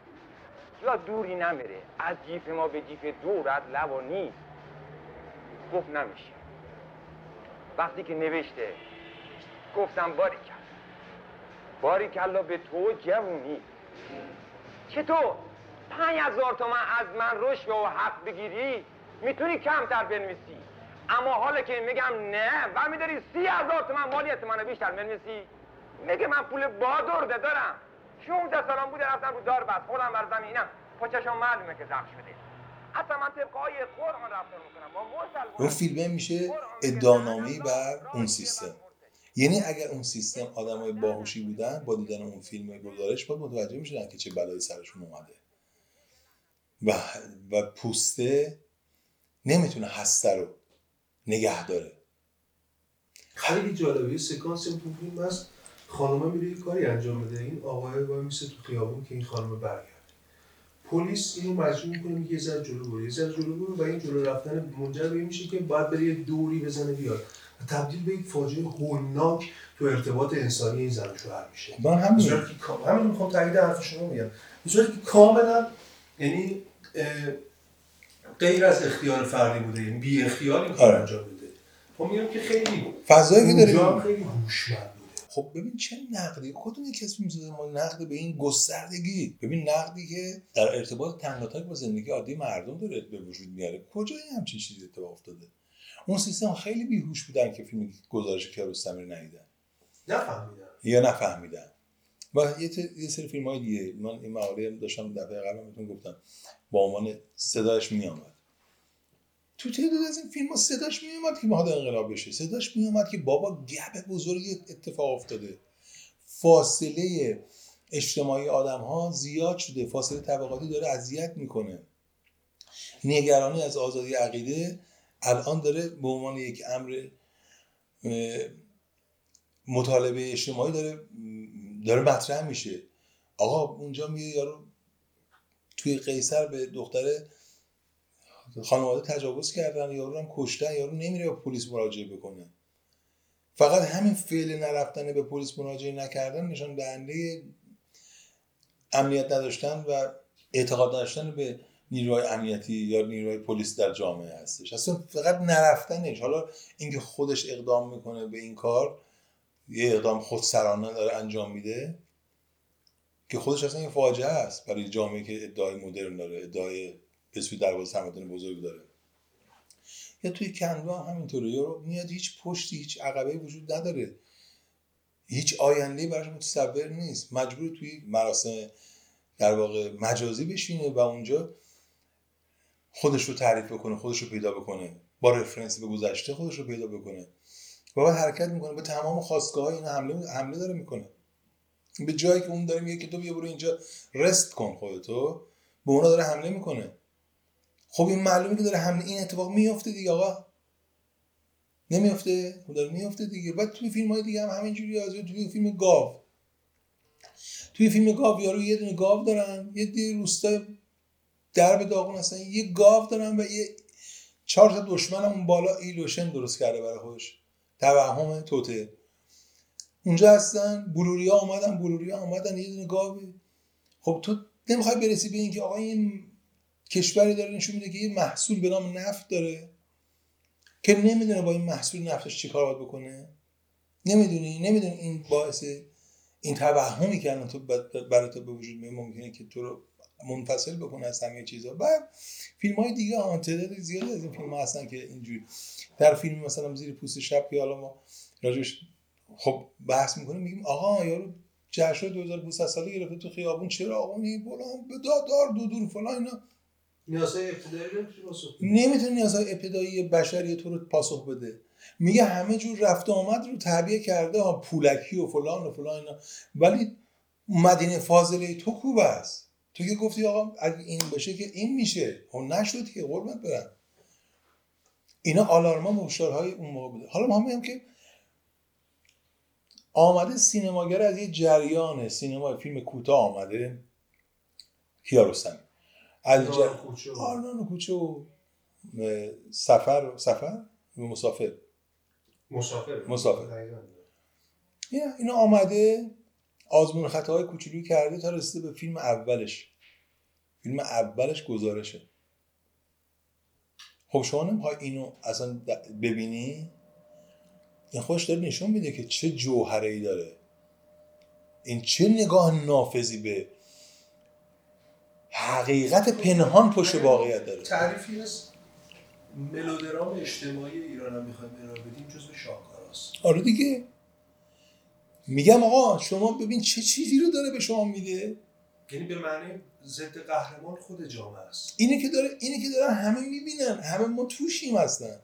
یا دوری نمیره. از جیف ما به جیف دورت لوا نیست گفت نمیشه. وقتی که نوشته گفتم باری کلا باری کلا به تو جوونی. چطور؟ پنج هزار تومن از من رشوه و حق بگیری؟ می‌تونی کمتر بنویسی. اما حالا که میگم نه و میداری سی هزار تومن مالیت منو بیشتر بنویسی. میگه من پول بادرده دارم. 16 سالم بوده رفتم رو دار بس؟ خودم بر زمینم. پاچشم معلومه که زخم شده. حتی من طبق های قرآن رفتار می‌کنم. با مسلمان اون فیلمه میشه ادعانامه‌ای بر اون سیستم. یعنی اگر اون سیستم آدمای باهوشی بودن با دیدن اون فیلم گزارش با متوجه می‌شدن که چه بلایی سرشون اومده. و و پوسته نمی‌تونه هسته رو نگه داره. خیلی جالبه. یه سکانسی تو فیلم هست خانومه میره یه کاری انجام بده. این آقای وای میسه تو خیابون که این خانم برگرده. پلیس اینو مجبور می‌کنه میگه یه ذره جلو برو. یه ذره جلو برو و این جلو رفتن منجر به میشه که باید بره یه دوری بزنه بیاد. و تبدیل به یک فاجعه هولناک تو ارتباط انسانی این زن شوهر میشه. من همین. همین می‌خوام تایید حرف شما میگم به صورتی که کاملا یعنی غیر از اختیار فردی بوده یعنی بی اختیار این کار آره. انجام بده. خب میگم که خیلی فضایی که داریم. خیلی هوشمند. خب ببین چه نقدی؟ کدوم از فیلم ما نقد به این گستردگی. ببین نقدی که در ارتباط تنگاتنگ با زندگی عادی مردم داره به وجود میاره. کجا این همچین چیزی اتفاق افتاده؟ اون سیستم خیلی بیهوش بودن که فیلم گزارش کیارستمی رو ندیدن. نفهمیدم. یا نفهمیدن. و یه, ت- یه سری فیلم های دیگه. من این مقاله داشتم دفعه قبل بهتون گفتم. با عنوان صداش میامد تو تعداد از این فیلم ها صداش میومد که می‌خواد انقلاب بشه؟ صداش میومد که بابا گپ بزرگی اتفاق افتاده. فاصله اجتماعی آدم ها زیاد شده. فاصله طبقاتی داره اذیت می‌کنه. نگرانی از آزادی عقیده الان داره به عنوان یک امر مطالبه اجتماعی داره داره مطرح میشه. آقا اونجا میگه یارو توی قیصر به دختره خانواده تجاوز کردن یارو هم کشتن یارو نمیره به پلیس مراجعه بکنه. فقط همین فعل نرفتن به پلیس مراجعه نکردن نشان دهنده امنیت نداشتن و اعتقاد نداشتن به نیروهای امنیتی یا نیروهای پلیس در جامعه هستش. اصلا فقط نرفتنش. حالا اینکه خودش اقدام می‌کنه به این کار یه اقدام خودسرانه داره انجام میده که خودش اصلا یه فاجعه است برای جامعه که ادعای مدرن داره ادعای بسوی دروازه تمدن بزرگ داره. یا توی کندو هم همینطوره. یا میاد هیچ پشتی هیچ عقبه وجود نداره. هیچ آینده براش متصور نیست. مجبور توی مراسم در واقع مجازی بشینه و اونجا خودش رو تعریف بکنه خودش رو پیدا بکنه. با رفرنس به گذشته خودش رو پیدا بکنه. و بعد حرکت می‌کنه. به تمام خواستگاه این حمله حمله داره می‌کنه. به جایی که اون داره میگه که تو بیا برو اینجا رست کن خودتو. به اونا داره حمله می‌کنه. خب این معلومه که داره حمله این اتفاق میفته دیگه آقا. نمیفته خب داره میفته دیگه. بعد توی فیلم های دیگه هم همینجوری از توی فیلم گاو. توی فیلم گاو یارو یه دونه گاو دارن یه دی روستا درب داغون هستن یه گاو دارن و یه چهار تا دشمن اون بالا ایلوشن درست کرده برای خودش. توهم توته. اونجا هستن بلوریا آمدن بلوریا آمدن یه دونه گاوی خب تو نمی‌خوای برسی به اینکه آقا این کشوری داره نشون میده که یه محصول به نام نفت داره که نمی‌دونه با این محصول نفتش چی کار باید بکنه. نمی‌دونی نمی‌دونی این باعث این توهمی که الان تو برای تو به وجود میاد ممکنه که تو رو منفصل بکنه از همه چیزها و فیلم های دیگه ها تعداد زیادی از این فیلم ها هستن که اینجوری. در فیلم مثلا زیر پوست شب که حالا ما راجش خب بحث می‌کنیم میگیم آقا یارو جشن 2500 ساله گرفته تو خیابون چرا آقونی بلند به دادار دو دور فلان اینا. نیازهای ابتدایی رو پاسخ. نمی‌تونه نیازهای ابتدایی بشری تو رو پاسخ بده. میگه همه جور رفت آمد رو تعبیه کرده ها پولکی و فلان و فلان اینا. ولی مدینه فاضله تو خوب است تو که گفتی آقا اگه این باشه که این میشه. خب نشد که قربت برم. اینا آلارما و هشدارهای اون موقع بوده. حالا ما میگم که آمده سینماگر از یه جریان سینما فیلم کوتاه آمده کیارستمی. از آرمان و- آرمان کوچه و سفر سفر؟ مسافر. مسافر. مسافر. اینا آمده آزمون خطاهای کوچولویی کرده تا رسیده به فیلم اولش. فیلم اولش گزارشه. خب شما نمی‌خوای اینو اصلا ببینی؟ این خودش داره نشون میده که چه جوهره ای داره. این چه نگاه نافذی به حقیقت پنهان پشت واقعیت داره. تعریفی از ملودرام اجتماعی ایران هم می‌خوایم ارائه بدیم جزو شاهکاراست. آره دیگه. میگم آقا شما ببین چه چیزی رو داره به شما میده یعنی به معنی ضد قهرمان خود جامعه است. اینه که داره اینه که دارن همه می‌بینن همه ما توشیم هستن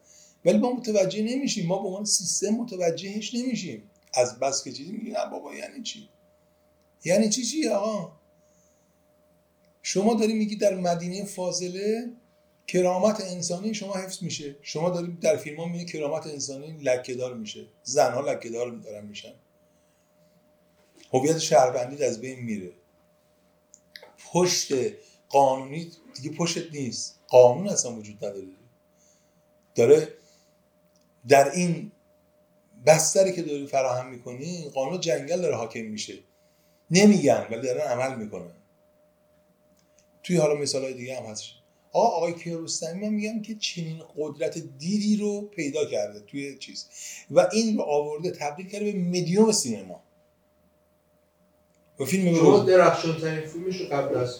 ولی ما متوجه نمیشیم ما به عنوان سیستم متوجهش نمیشیم. از بس که چیزی میگن بابا یعنی چی؟ یعنی چی چی آقا؟ شما داری میگی در مدینه فاضله کرامت انسانی شما حفظ میشه. شما داری در فیلم ها میگی کرامت انسانی لکهدار میشه. زنها لکهدار دارن میشن. هویت شهروندی از بین میره. پشت قانونی دیگه پشت نیست. قانون اصلا وجود نداره. داره در این بستری که داری فراهم می‌کنی قانون جنگل داره حاکم میشه. نمیگن ولی دارن عمل می‌کنن. توی حالا مثال های دیگه هم هست آقا آقای کیارستمی من میگم که چنین قدرت دیدی رو پیدا کرده توی چیز. و این رو آورده تبدیل کرده به مدیوم سینما. و فیلم شما درخشان ترین فیلمش رو قبل از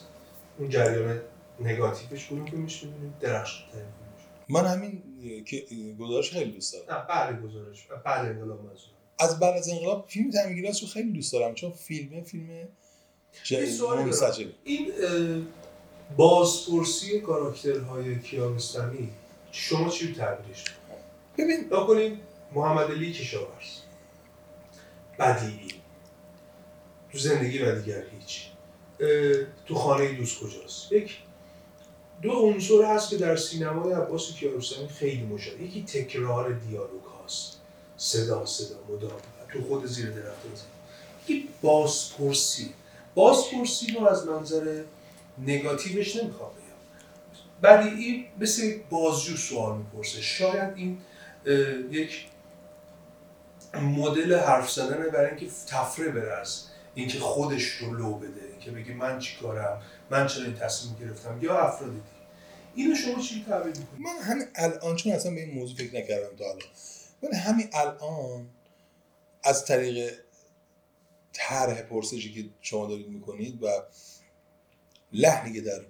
اون جریان نگاتیوش کدوم فیلمش می‌بینیم درخشان ترین فیلمش. من همین که گزارش خیلی دوست دارم. نه بعد گزارش بعد انقلاب منظورم. از بعد از انقلاب فیلم تمیگیراس رو خیلی دوست دارم چون فیلم فیلم دارم. منسجمه. این بازپرسی کاراکترهای کیارستمی. شما چی رو تعبیرش ببین. کنیم محمد علی کشاورز. بدیعی. تو زندگی و دیگر هیچ. تو خانه دوست کجاست؟ یک دو عنصر هست که در سینمای عباس کیارستمی خیلی مشاهده. یکی تکرار دیالوگ هاست. صدا صدا مدام. تو خود زیر درخت یکی بازپرسی. بازپرسی رو از منظر نگاتیوش نمی‌خوام بگم. بدیعی مثل بازجو سوال می‌پرسه. شاید این یک مدل حرف زدنه برای اینکه تفره بره از اینکه خودش رو لو بده که بگه من چی کارم من چرا این تصمیم گرفتم یا افراد دیگه. اینو شما چی تعبیر می‌کنید؟ من همین الان چون اصلا به این موضوع فکر نکردم تا الان. ولی همین الان از طریق طرح پرسشی که شما دارید می‌کنید و لحنی که در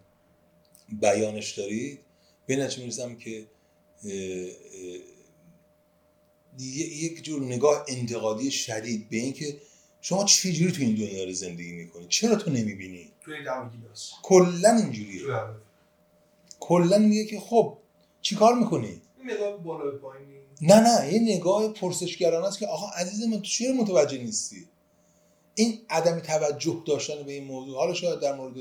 بیانش دارید. به این نتیجه می‌رسم که یک جور نگاه انتقادی شدید به اینکه شما چجوری تو این دنیا رو زندگی می‌کنید چرا تو نمی‌بینی؟ توی دم گیلاس کلا اینجوریه. کلا میگه که خب چیکار می‌کنی؟ این نگاه بالا پایینی نه نه یه نگاه پرسشگرانه است که آقا عزیز من تو چرا متوجه نیستی؟ این عدم توجه داشتن به این موضوع حالا شاید در مورد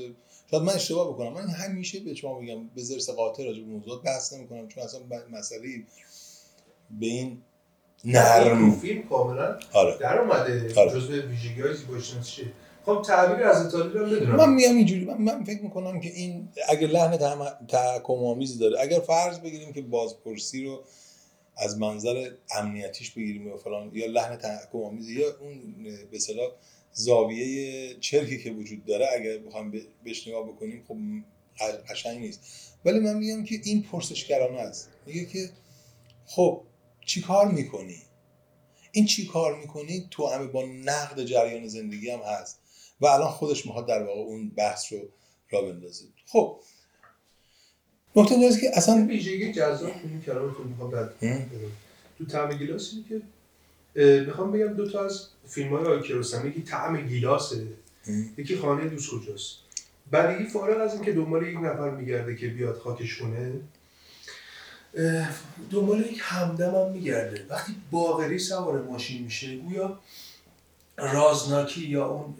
شاید من اشتباه بکنم. من همیشه به شما میگم به زرس قاطع راجع به موضوعات بحث نمی‌کنم چون اصلا مسئله به این این نرم فیلم کاملا آره. در اومده آره. جزء ویژگی های خب تعبیر از ایتالی رو بدونم. من میگم اینجوری من, من فکر می‌کنم که این اگر لحن تحکم آمیزی داره اگر فرض بگیریم که بازپرسی رو از منظر امنیتیش بگیریم و فلان یا لحن تحکم آمیزی یا اون به اصطلاح زاویه چرکی که وجود داره اگر بخوایم ب- بهش نگاه بکنیم خب قشنگ نیست. ولی من میگم که این پرسشگرانه است. میگه که خب چی کار می‌کنی؟ این چی کار می‌کنی؟ تو همه با نقد جریان زندگی هم هست. و الان خودش می‌خواد در واقع اون بحث رو را بندازه. خب. نکته اینجاست که اصلا ویژگی جذاب تو این کلامتون می‌خوام. تو طعم گیلاس اینه که می‌خوام بگم دو تا از فیلم های آقای یکی طعم گیلاسه. یکی خانه دوست کجاست. بدیهی فارغ از اینکه دنبال یک نفر میگرده که بیاد خاکش کنه دنبال یک همدم هم میگرده. وقتی باغری سوار ماشین میشه گویا رازناکی یا اون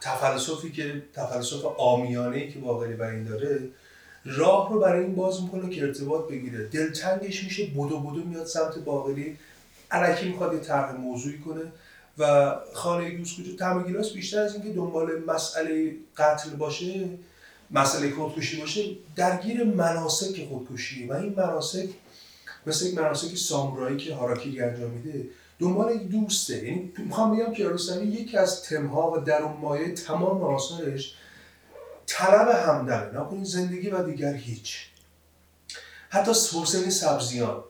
تفلسفی که تفلسف آمیانه ای که باقری بر این داره راه رو برای این باز می‌کنه که ارتباط بگیره. دلتنگش میشه بدو بدو میاد سمت باقری. علکی می‌خواد یه طرح موضوعی کنه و خانه کجا تمگیراس بیشتر از اینکه دنبال مسئله قتل باشه مسئله خودکشی باشه درگیر مناسک خودکشی و این مناسک مثل یک مناسک سامورایی که هاراکیری انجام میده دنبال یک دوسته. یعنی می‌خوام بگم که یاروسلامی یکی از تمها و درون مایه تمام آثارش طلب همدمه نکنید زندگی و دیگر هیچ. حتی حسین سبزیان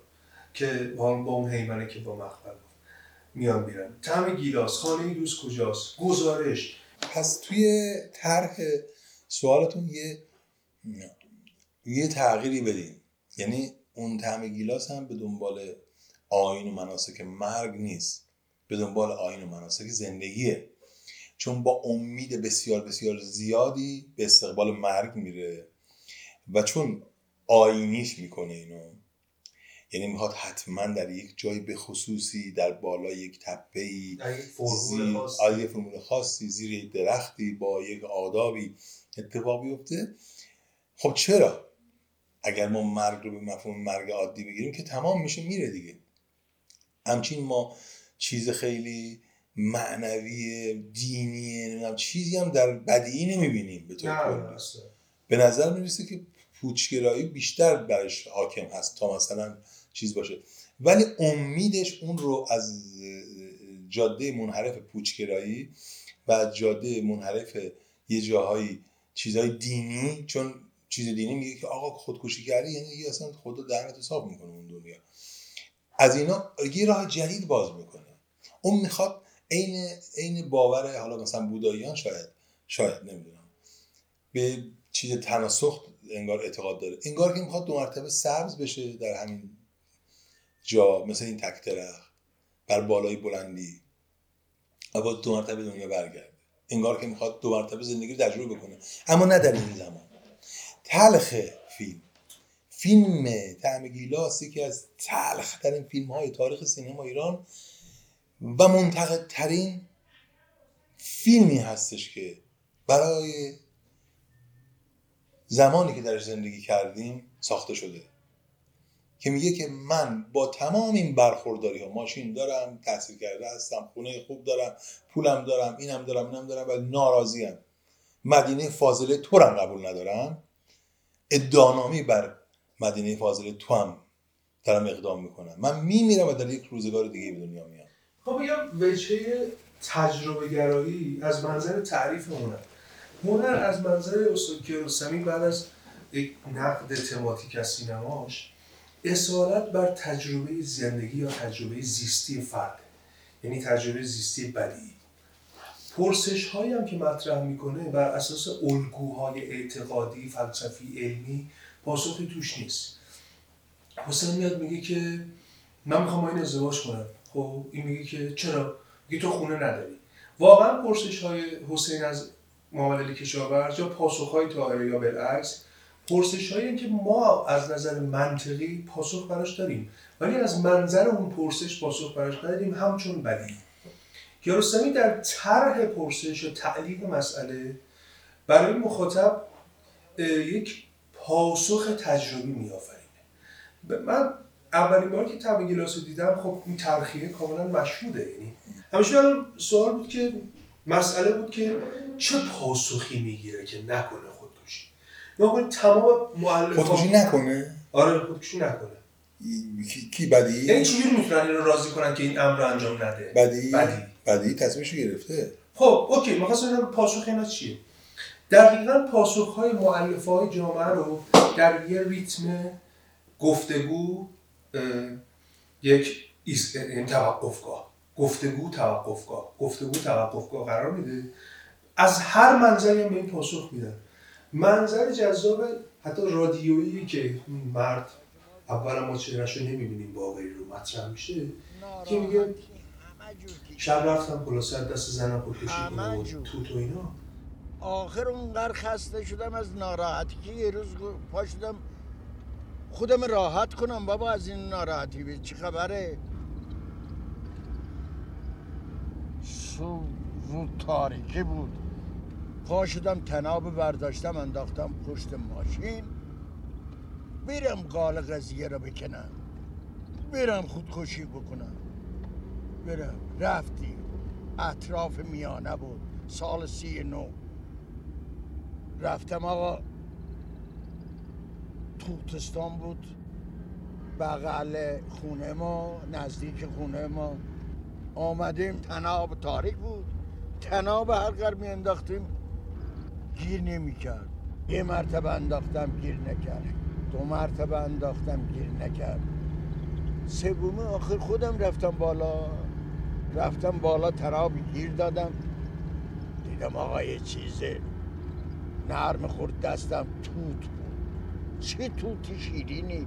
که با اون حیمنه که با مقبل میان میرن. تعم گیلاس. خانه دوست کجاست؟ گزارش. پس توی طرح سوالتون یه یه تغییری بدین. یعنی اون طعم گیلاس هم به دنبال آین و مناسک مرگ نیست. به دنبال آین و مناسک زندگیه. چون با امید بسیار بسیار زیادی به استقبال مرگ میره و چون آینیش می‌کنه اینو یعنی می‌خواد حتما در یک جای به خصوصی در بالای یک تپه ای فرمول زیر. آره، فرمول خاصی زیر یک درختی با یک آدابی اتفاق بیفته خب چرا اگر ما مرگ رو به مفهوم مرگ عادی بگیریم که تمام میشه میره دیگه همچین ما چیز خیلی معنوی دینی نمی‌دونم چیزی هم در بدیعی نمی‌بینیم به طور کلی. به نظر می‌رسه که پوچگرایی بیشتر برش حاکم هست تا مثلا چیز باشه. ولی امیدش اون رو از جاده منحرف پوچگرایی و جاده منحرف یه جاهایی چیزهای دینی چون چیز دینی میگه که آقا خودکشی کردی یعنی دیگه اصلا خدا دهنت حساب می‌کنه اون دنیا. از اینا یه راه جدید باز می‌کنه. اون می‌خواد عین عین باور حالا مثلا بوداییان شاید شاید نمی‌دونم. به چیز تناسخ انگار اعتقاد داره. انگار که می‌خواد دو مرتبه سبز بشه در همین جا مثل این تک درخت بر بالای بلندی. و با دو مرتبه دنیا برگرده. انگار که می‌خواد دو مرتبه زندگی رو تجربه بکنه. اما نه در این زمان. تلخ فیلم. فیلم تعم گیلاس یکی از تلخ ترین فیلم های تاریخ سینما ایران و منتقد ترین فیلمی هستش که برای زمانی که درش زندگی کردیم ساخته شده. که میگه که من با تمام این برخورداری ها ماشین دارم تحصیل کرده هستم خونه خوب دارم پولم دارم اینم دارم اینم دارم ولی ناراضیم. مدینه فاضله تو هم قبول ندارم. ادعانامی بر مدینه فاضله تو هم دارم اقدام می‌کنم. من میمیرم و در یک روزگار دیگه به دنیا میام. خب بگم وجهه تجربه گرایی از منظر تعریف هنر هنر از منظر استاد کیارستمی بعد از یک نقد تماتیک از سینماش اصالت بر تجربه زندگی یا تجربه زیستی فرد. یعنی تجربه زیستی بدی. پرسش هایی هم که مطرح می‌کنه بر اساس الگوهای اعتقادی فلسفی علمی پاسخی توش نیست. حسین میاد میگه که من می‌خوام این ازدواج کنم. خب این میگه که چرا؟ میگه تو خونه نداری. واقعا پرسش های حسین از محمد علی کشاورز یا پاسخ های طاهره یا بالعکس پرسش هایی که ما از نظر منطقی پاسخ براش داریم. ولی از منظر اون پرسش پاسخ براش نداریم همچون بدی. کیارستمی در طرح پرسش و تعلیق مسئله برای مخاطب یک پاسخ تجربی میآفرینه. من اولین بار که تب گلاس دیدم خب این ترخیه کاملا مشهوده. یعنی همیشه سوال بود که مسئله بود که چه پاسخی می‌گیره که نکنه یا تمام مؤلفات خودکشی نکنه؟ آره خودکشی نکنه. کی, کی بدی؟ یعنی چجوری می‌تونن این رو راضی کنن که این امر رو انجام نده؟ بدی؟ بدی. بدی تصمیمشو گرفته. خب اوکی می‌خواستم ببینم پاسخ اینا چیه. دقیقا پاسخ های معلفه های جامعه رو در یه ریتم گفتگو یک یعنی توقفگاه. گفتگو توقفگاه. گفتگو توقفگاه قرار میده. از هر منظری هم به این پاسخ میدن. منظر جذاب حتی رادیویی که اون مرد اولا ما چهرش رو نمی‌بینیم باقری رو مطرح میشه که میگه شب رفتم خلاصه دست زنم خودکشی کنم و همه جور. توت و اینا. آخر اونقدر خسته شدم از ناراحتی که یه روز گو- پا شدم خودم راحت کنم بابا از این ناراحتی به چی خبره؟ سو رو تاریکی بود. پا شدم تناب برداشتم انداختم پشت ماشین. بیرم قال قضیه رو بکنم. بیرم خودکشی بکنم. برم رفتیم اطراف میانه بود. سال سی نو. رفتم آقا. توتستان بود. بغل خونه ما نزدیک خونه ما. آمدیم تناب تاریک بود. تناب هر قرار می انداختیم گیر نمی کرد یه مرتبه انداختم گیر نکرد. دو مرتبه انداختم گیر نکرد. سومی آخر خودم رفتم بالا. رفتم بالا تناب گیر دادم. دیدم آقا یه چیزه نرم خورد دستم توت بود. چه توتی شیرینی.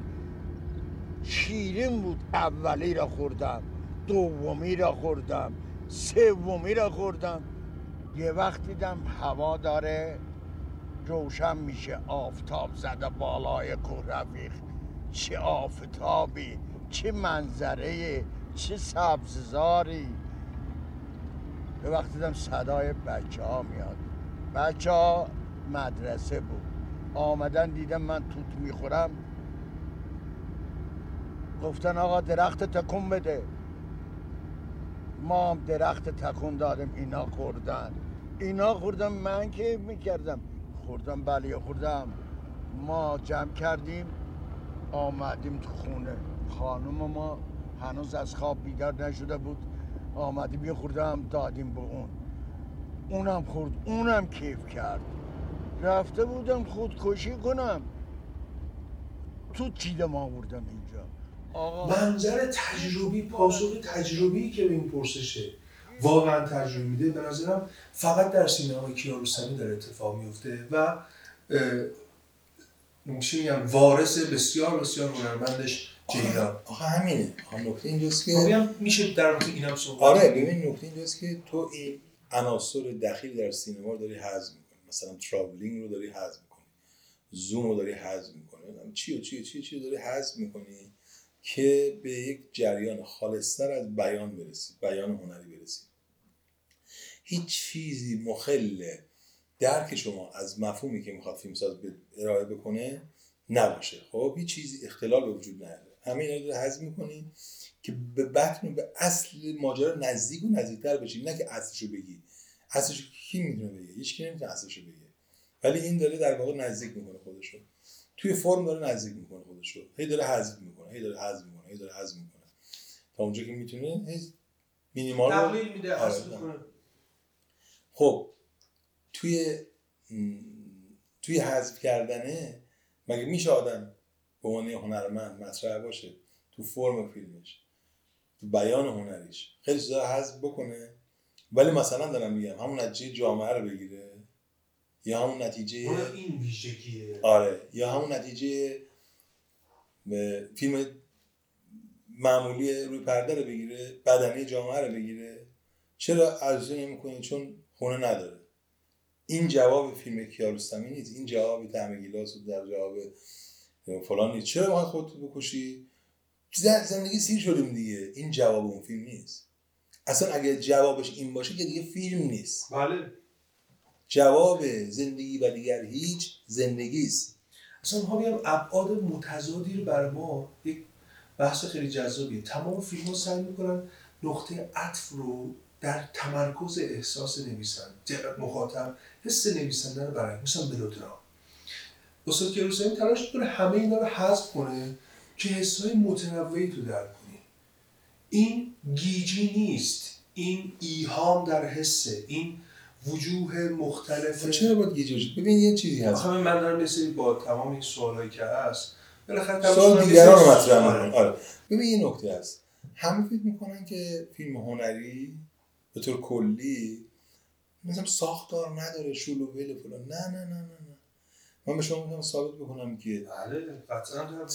شیرین بود. اولی را خوردم دومی را خوردم سومی را خوردم. یه وقت دیدم هوا داره روشن میشه آفتاب زده بالای کوه رفیق چه آفتابی چه منظره چه سبززاری. یه وقت دیدم صدای بچه ها میاد. بچه ها مدرسه بود. آمدن دیدم من توت می‌خورم. گفتن آقا درخت تکون بده. ما هم درخت تکون دادیم اینا خوردن. اینا خوردم من که می‌کردم. خوردم بله خوردم. ما جمع کردیم آمدیم تو خونه. خانم ما هنوز از خواب بیدار نشده بود. آمدیم یه خوردم دادیم به اون. اونم خورد اونم کیف کرد. رفته بودم خودکشی کنم. تو چیدم آوردم اینجا؟ آقا. منظر تجربی پاسخ تجربی که این پرسشه واقعا تجربه میده. به نظرم فقط در سینمای کیارستمی داره اتفاق میفته و چی میگم وارث بسیار بسیار هنرمندش جیدان آخه همینه. آخه نکته اینجاست که خب میشه در مورد اینم صحبت آره. ببین نکته اینجاست که تو این عناصر دخیل در سینما رو داری حذف می‌کنی. مثلا تراولینگ رو داری حذف می‌کنی. زوم رو داری حذف می‌کنی. چی و چی و چی و چی داری حذف می‌کنی. که به یک جریان خالصتر از بیان برسی بیان هنری برسی هیچ چیزی مخل درک شما از مفهومی که می‌خواد فیلمساز ارائه بکنه نباشه. خب هیچ چیزی اختلال به وجود نداره. همه اینا رو حذف می‌کنی که به بطن به اصل ماجرا نزدیک و نزدیکتر بشی. نه که اصلشو بگی. اصلشو کی می‌تونه بگه؟ هیچ کی نمی‌تونه اصلشو بگه. ولی این داره در واقع نزدیک می‌کنه خودشو. توی فرم داره نزدیک می‌کنه خودشو. هی داره حذف می‌کنه هی داره حذف می‌کنه هی داره حذف می‌کنه. تا اونجا که می‌تونه هی مینیمال رو- تقلیل میده آره، خب توی توی حذف کردنه مگه میشه آدم به عنوان هنرمند مطرح باشه تو فرم فیلمش تو بیان هنریش؟ خیلی چیزا حذف بکنه. ولی مثلا دارم میگم همون نتیجه جامعه رو بگیره. یا همون نتیجه این ویژگیه آره یا همون نتیجه فیلم معمولی روی پرده رو بگیره بدنی جامعه رو بگیره. چرا ارزش نمی‌کنه چون خونه نداره. این جواب فیلم کیارستمی نیست. این جواب طعم گیلاس و در جواب فلان نیست. چرا باید خودت بکشی؟ زن- زندگی سیر شدیم دیگه. این جواب اون فیلم نیست. اصلا اگه جوابش این باشه که دیگه فیلم نیست. بله. جواب زندگی و دیگر هیچ زندگی است اصلا می‌خوام بگم ابعاد متضادی رو برای ما یک بحث خیلی جذابیه. تمام فیلم ها سعی می‌کنن نقطه عطف رو در تمرکز احساس نویسنده مخاطب حس نویسنده رو برای مثلا ملودرام. استاد کیارستمی تلاش می‌کنه همه اینا رو حذف کنه که حسای متنوعی تو درک کنی این گیجی نیست. این ایهام در حسه. این وجوه مختلف. خب چرا باید گیج ببین یه چیزی هست. آخه من دارم یه سری با تمام این سوالایی که هست بالاخره سوال دیگران رو مطرح می‌کنه آره. ببین یه نکته هست. همه فکر می‌کنن که فیلم هنری به طور کلی مثلا ساختار نداره شول و ول فلان. نه نه نه نه نه. من به شما می‌تونم ثابت بکنم که بله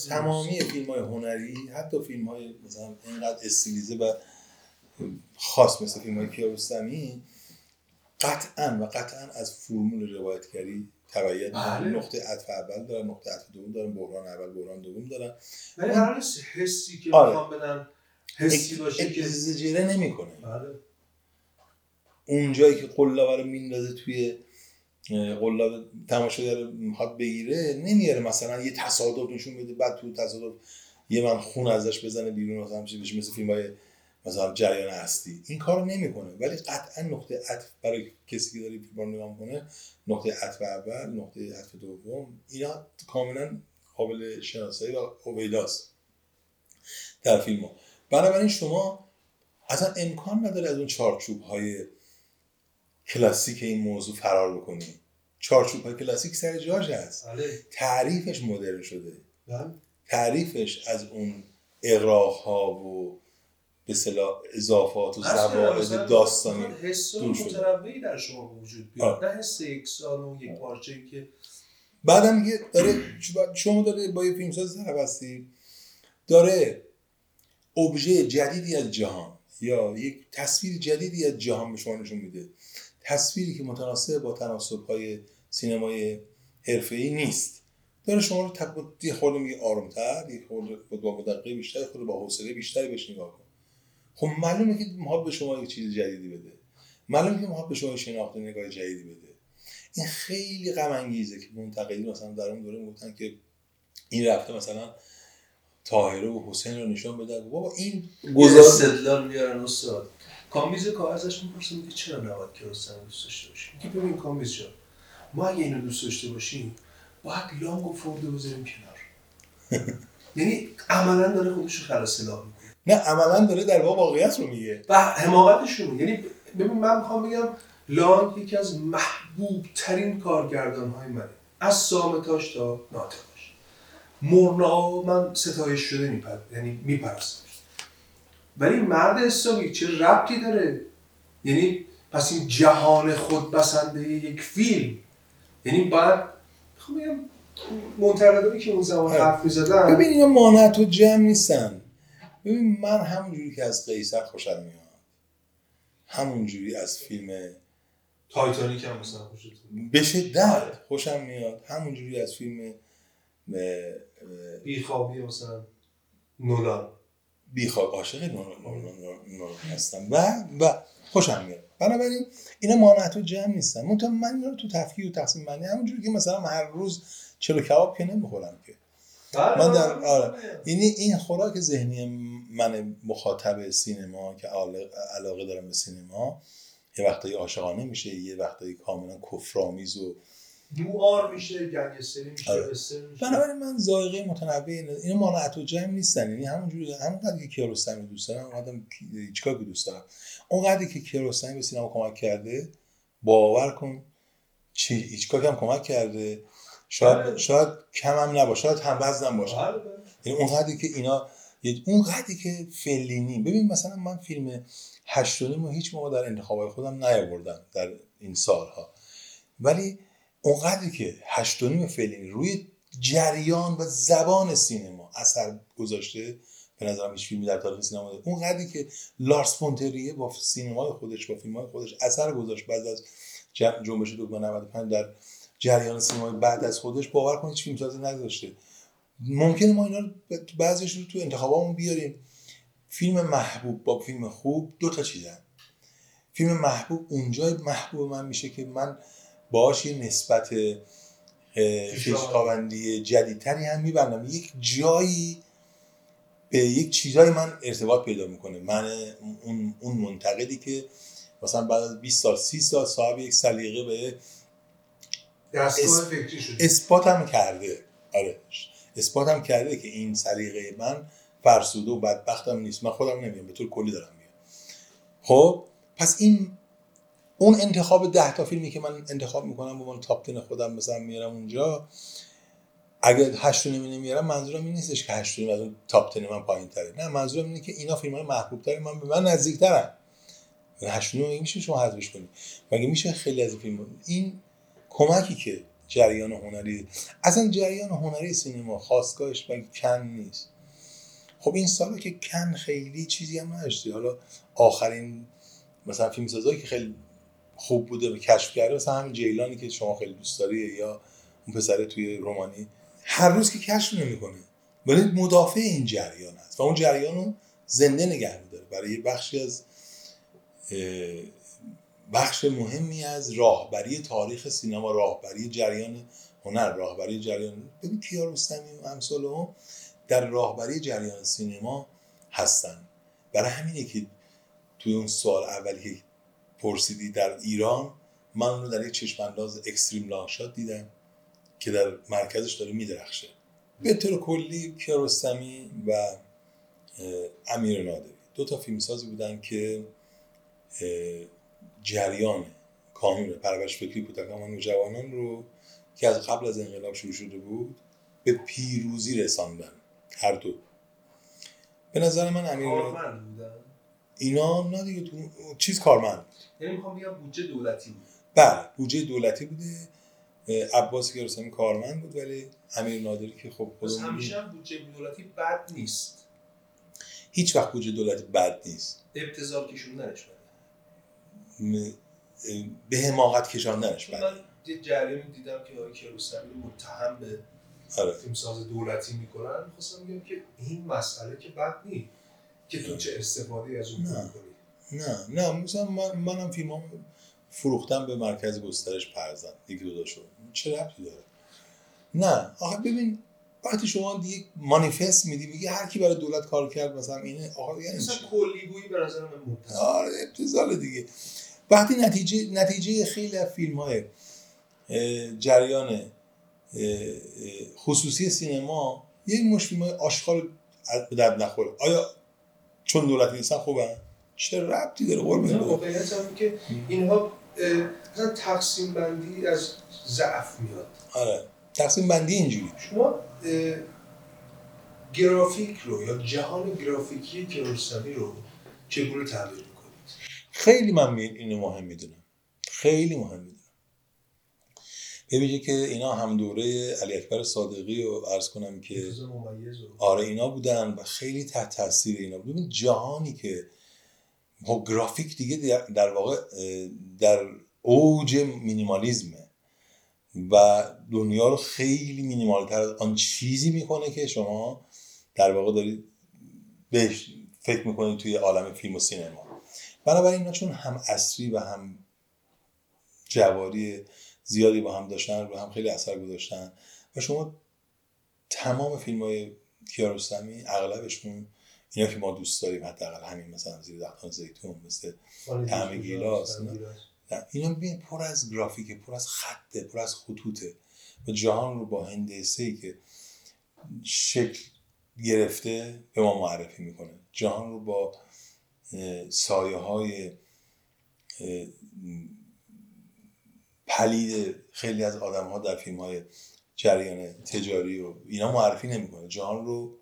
تمامی فیلم های هنری حتی فیلم های مثلا اینقدر استیلیزه و خاص مثل فیلم های کیارستمی قطعا و قطعا از فرمول روایتگری تبعیت بله. نقطه عطف اول دارن نقطه عطف دوم دارن بحران اول بحران دوم دارن ولی قرار نیست حسی که آره. می‌خوام بدن حسی باشه که اگزجره نمی‌کنه. بله. اون جایی که قلابه رو میندازه توی قلاب تماشاگر می‌خواد بگیره نمیاره مثلا یه تصادف نشون بده بعد تو تصادف یه من خون ازش بزنه بیرون مثلا چیزی بشه مثل فیلم های مثلا جریان هستی این کارو نمی‌کنه. ولی قطعا نقطه عطف برای کسی که داره فیلم رو نگاه می‌کنه نقطه عطف اول نقطه عطف دوم اینا کاملا قابل شناسایی و هویداست در فیلم ها بنابراین شما اصلا امکان نداره از اون چارچوب های کلاسیک این موضوع فرار بکنی. چارچوب های کلاسیک سر جاش هست. بله. تعریفش مدرن شده. بله. تعریفش از اون اقراق ها و به صلاح اضافات و زواید داستانی دور شده. در شما وجود بیاد. نه حس یکسان و یک پارچه‌ای که بعدم میگه داره شما داره با یه فیلمساز هستی داره ابژه جدیدی از جهان یا یک تصویر جدیدی از جهان به شما نشون میده تصویری که متناسب با تناسب های سینمای حرفه‌ای نیست داره شما رو تق... یه خورده میگه آرومتر یه خورده با مدقه بیشتر خورده با حوصله بیشتری بهش نگاه خب معلومه که می‌خواد به شما یه چیز جدیدی بده. معلومه که می‌خواد به شما شناخت و نگاه جدیدی بده. این خیلی غم انگیزه که منتقدین مثلا در اون دوره می‌گفتن که این رفته مثلا طاهره و حسین رو نشون بده. بابا این گذار استدلال میارن استاد. کامیز کاغذش می‌پرسه میگه چرا نباید کیارستمی دوست داشته باشیم؟ میگه ببین کامیز جان ما اگه اینو دوست داشته باشیم باید لانگ و فورده بذاریم کنار. [LAUGHS] یعنی عملا داره خودش رو خلاص می‌کنه. نه عملا داره در واقع واقعیت رو میگه. و حماقتشون یعنی ببین من می‌خوام بگم لانگ یکی از محبوب ترین کارگردان های منه. از سامتاش تا ناتماش. مرنا من ستایش شده میپر یعنی میپرستم. ولی مرد اسلامی چه ربطی داره؟ یعنی پس این جهان خود بسنده یک فیلم. یعنی باید می‌خوام بگم منتقدانی که اون زمان. حرف می‌زدن ببین اینا مانعت و جمع نیستن. ببین من همونجوری که از قیصر خوشم میاد. همونجوری از فیلم تایتانیک هم مثلا خوشتون به شدت خوشم میاد. همونجوری از فیلم بیخوابی مثلا نولان. بیخواب عاشق نور هستم. و و خوشم میاد. بنابراین اینا مانعت و جمع نیستن. منتها من اینا رو تو تفکیک و تقسیم بندی همونجوری که مثلا هر روز چلو کباب که نمی‌خورم که. من در آره. یعنی این خوراک ذهنی من مخاطب سینما که علاقه دارم به سینما یه وقتایی عاشقانه میشه یه وقتایی کاملا کفرآمیز و نوار میشه گنگستری میشه آره. میشه. بنابراین من ذائقه متنوع اینا مانعت و جمع نیستن. یعنی همونجوری همونقدر که کیارستمی دوست دارم اونقدر هیچکاک رو دوست دارم. اونقدری که کیارستمی به سینما کمک کرده باور کن چی هیچکاک هم کمک کرده. شاید بله. شاید کم هم نباشه شاید هم وزن باشه بله. یعنی اونقدری که اینا یه- اونقدری که فلینی ببین مثلا من فیلم هشتونیم رو هیچ موقع در انتخابای خودم نیاوردم در این سالها ولی اونقدری که هشتونیم فلینی روی جریان و زبان سینما اثر گذاشته به نظرم هیچ فیلمی در تاریخ سینما نداره اونقدری که لارس فونتریه با سینمای خودش با فیلمهای خودش اثر گذاشت بعد از جنبش دکمه 95 در جریان سینمای بعد از خودش باور کنید هیچ فیلمسازی نگذاشته ممکنه ما اینا رو بعضیش رو تو انتخابامون بیاریم. فیلم محبوب با فیلم خوب دو تا چیزن. فیلم محبوب اونجای محبوب من میشه که من باهاش یه نسبت اه، خویشتاوندی جدیدتری هم میبندم. یک جایی به یک چیزایی من ارتباط پیدا می‌کنه. من اون, اون منتقدی که مثلا بعد از 20 سال 30 سال صاحب یک سلیقه به دستگاه اس- فکری شده. کرده. آره. اثبات هم کرده که این سلیقه من فرسوده و بدبختم نیست. من خودم نمیگم به طور کلی دارم میگم. خب پس این اون انتخاب ده تا فیلمی که من انتخاب می‌کنم به من تاپ خودم مثلا میارم اونجا اگر هشت نمی نمیارم منظورم این نیستش که هشت از اون تاپ من پایین تره نه منظورم اینه که اینا فیلم های محبوب تره من به من نزدیک ترن هشت رو مگه میشه شما حذفش کنید مگه میشه خیلی از این فیلم این کمکی که جریان هنری اصلا جریان هنری سینما خواستگاهش مگه کن نیست. خب این سالا که کن خیلی چیزی هم نداشته. حالا آخرین مثلا فیلم سازایی که خیلی خوب بوده و کشف کرده مثلا همین جیلانی که شما خیلی دوست داری یا اون پسره توی رومانی. هر روز که کشف نمی‌کنه. ولی مدافع این جریان هست و اون جریان رو زنده نگه میداره. برای یه بخشی از بخش مهمی از راهبری تاریخ سینما راهبری جریان هنر راهبری جریان ببین کیارستمی و امثال هم در راهبری جریان سینما هستن. برای همینه که توی اون سال اولی که پرسیدی در ایران من اون رو در یک چشم انداز اکستریم لانگ دیدم که در مرکزش داره میدرخشه. به طور کلی کیارستمی و امیر نادری. دو تا فیلمسازی بودن که جریان کانون پرورش فکری کودکان و جوانان رو که از قبل از انقلاب شروع شده بود به پیروزی رساندن. هر دو. به نظر من امیر اینا نه دیگه تو چیز کارمند. یعنی می‌خوام بگم بودجه دولتی بود. بله بودجه دولتی بوده. عباس کیارستمی کارمند بود ولی امیر نادری که خب پس همیشه هم بودجه دولتی بد نیست. هیچ وقت بودجه دولتی بد نیست. ابتذال کشوندنش به حماقت کشاندنش بده من یه جریانی دیدم که آقای کیارستمی رو متهم به آره. فیلمساز دولتی می‌کنن می‌خواستم بگم که این مسئله که بد نیست که تو چه استفاده از اون نه. می‌کنی نه. نه مثلا من منم فیلمام فروختم به مرکز گسترش پرزن. یکی دو شد چه ربطی داره؟ نه. آخه ببین وقتی شما دیگه مانیفست میدی میگه هر کی برای دولت کار کرد مثلا اینه. آقا یعنی مثلا؟ کلیگویی به نظر من آره ابتزال دیگه. وقتی نتیجه نتیجه خیلی از فیلم های جریان خصوصی سینما یه مش فیلم های آشغال به درد نخوره. آیا چون دولتی نیستن خوبن؟ چه ربطی داره برم. واقعیت هم که اینها مثلا تقسیم بندی از ضعف میاد. آره. تقسیم بندی اینجوری. شما گرافیک رو یا جهان گرافیکی کیارستمی رو چگونه می‌کنید؟ خیلی من اینو مهم می‌دونم. خیلی مهم می‌دونم. ببینید که اینا هم دوره علی اکبر صادقی رو عرض کنم که و آره اینا بودن و خیلی تحت تاثیر اینا بود. ببین جهانی که خب گرافیک دیگه در- واقع در اوج مینیمالیزمه و دنیا رو خیلی مینیمالتر از آن چیزی می‌کنه که شما در واقع دارید بهش فکر می‌کنید توی عالم فیلم و سینما. بنابراین اینا چون هم اصری و هم جواری زیادی با هم داشتن رو هم خیلی اثر گذاشتن و شما تمام فیلم های کیارستمی اغلبشون اینا که ما دوست داریم حداقل همین مثلا زیر دختان زیتون مثل طعم گیلاس، نه. نه، اینا ببین پر از گرافیکه پر از خطه پر از خطوطه. و جهان رو با هندسه ای که شکل گرفته به ما معرفی می‌کنه. جهان رو با سایه های پلید خیلی از آدم ها در فیلم های جریان تجاری و اینا معرفی نمی‌کنه. جهان رو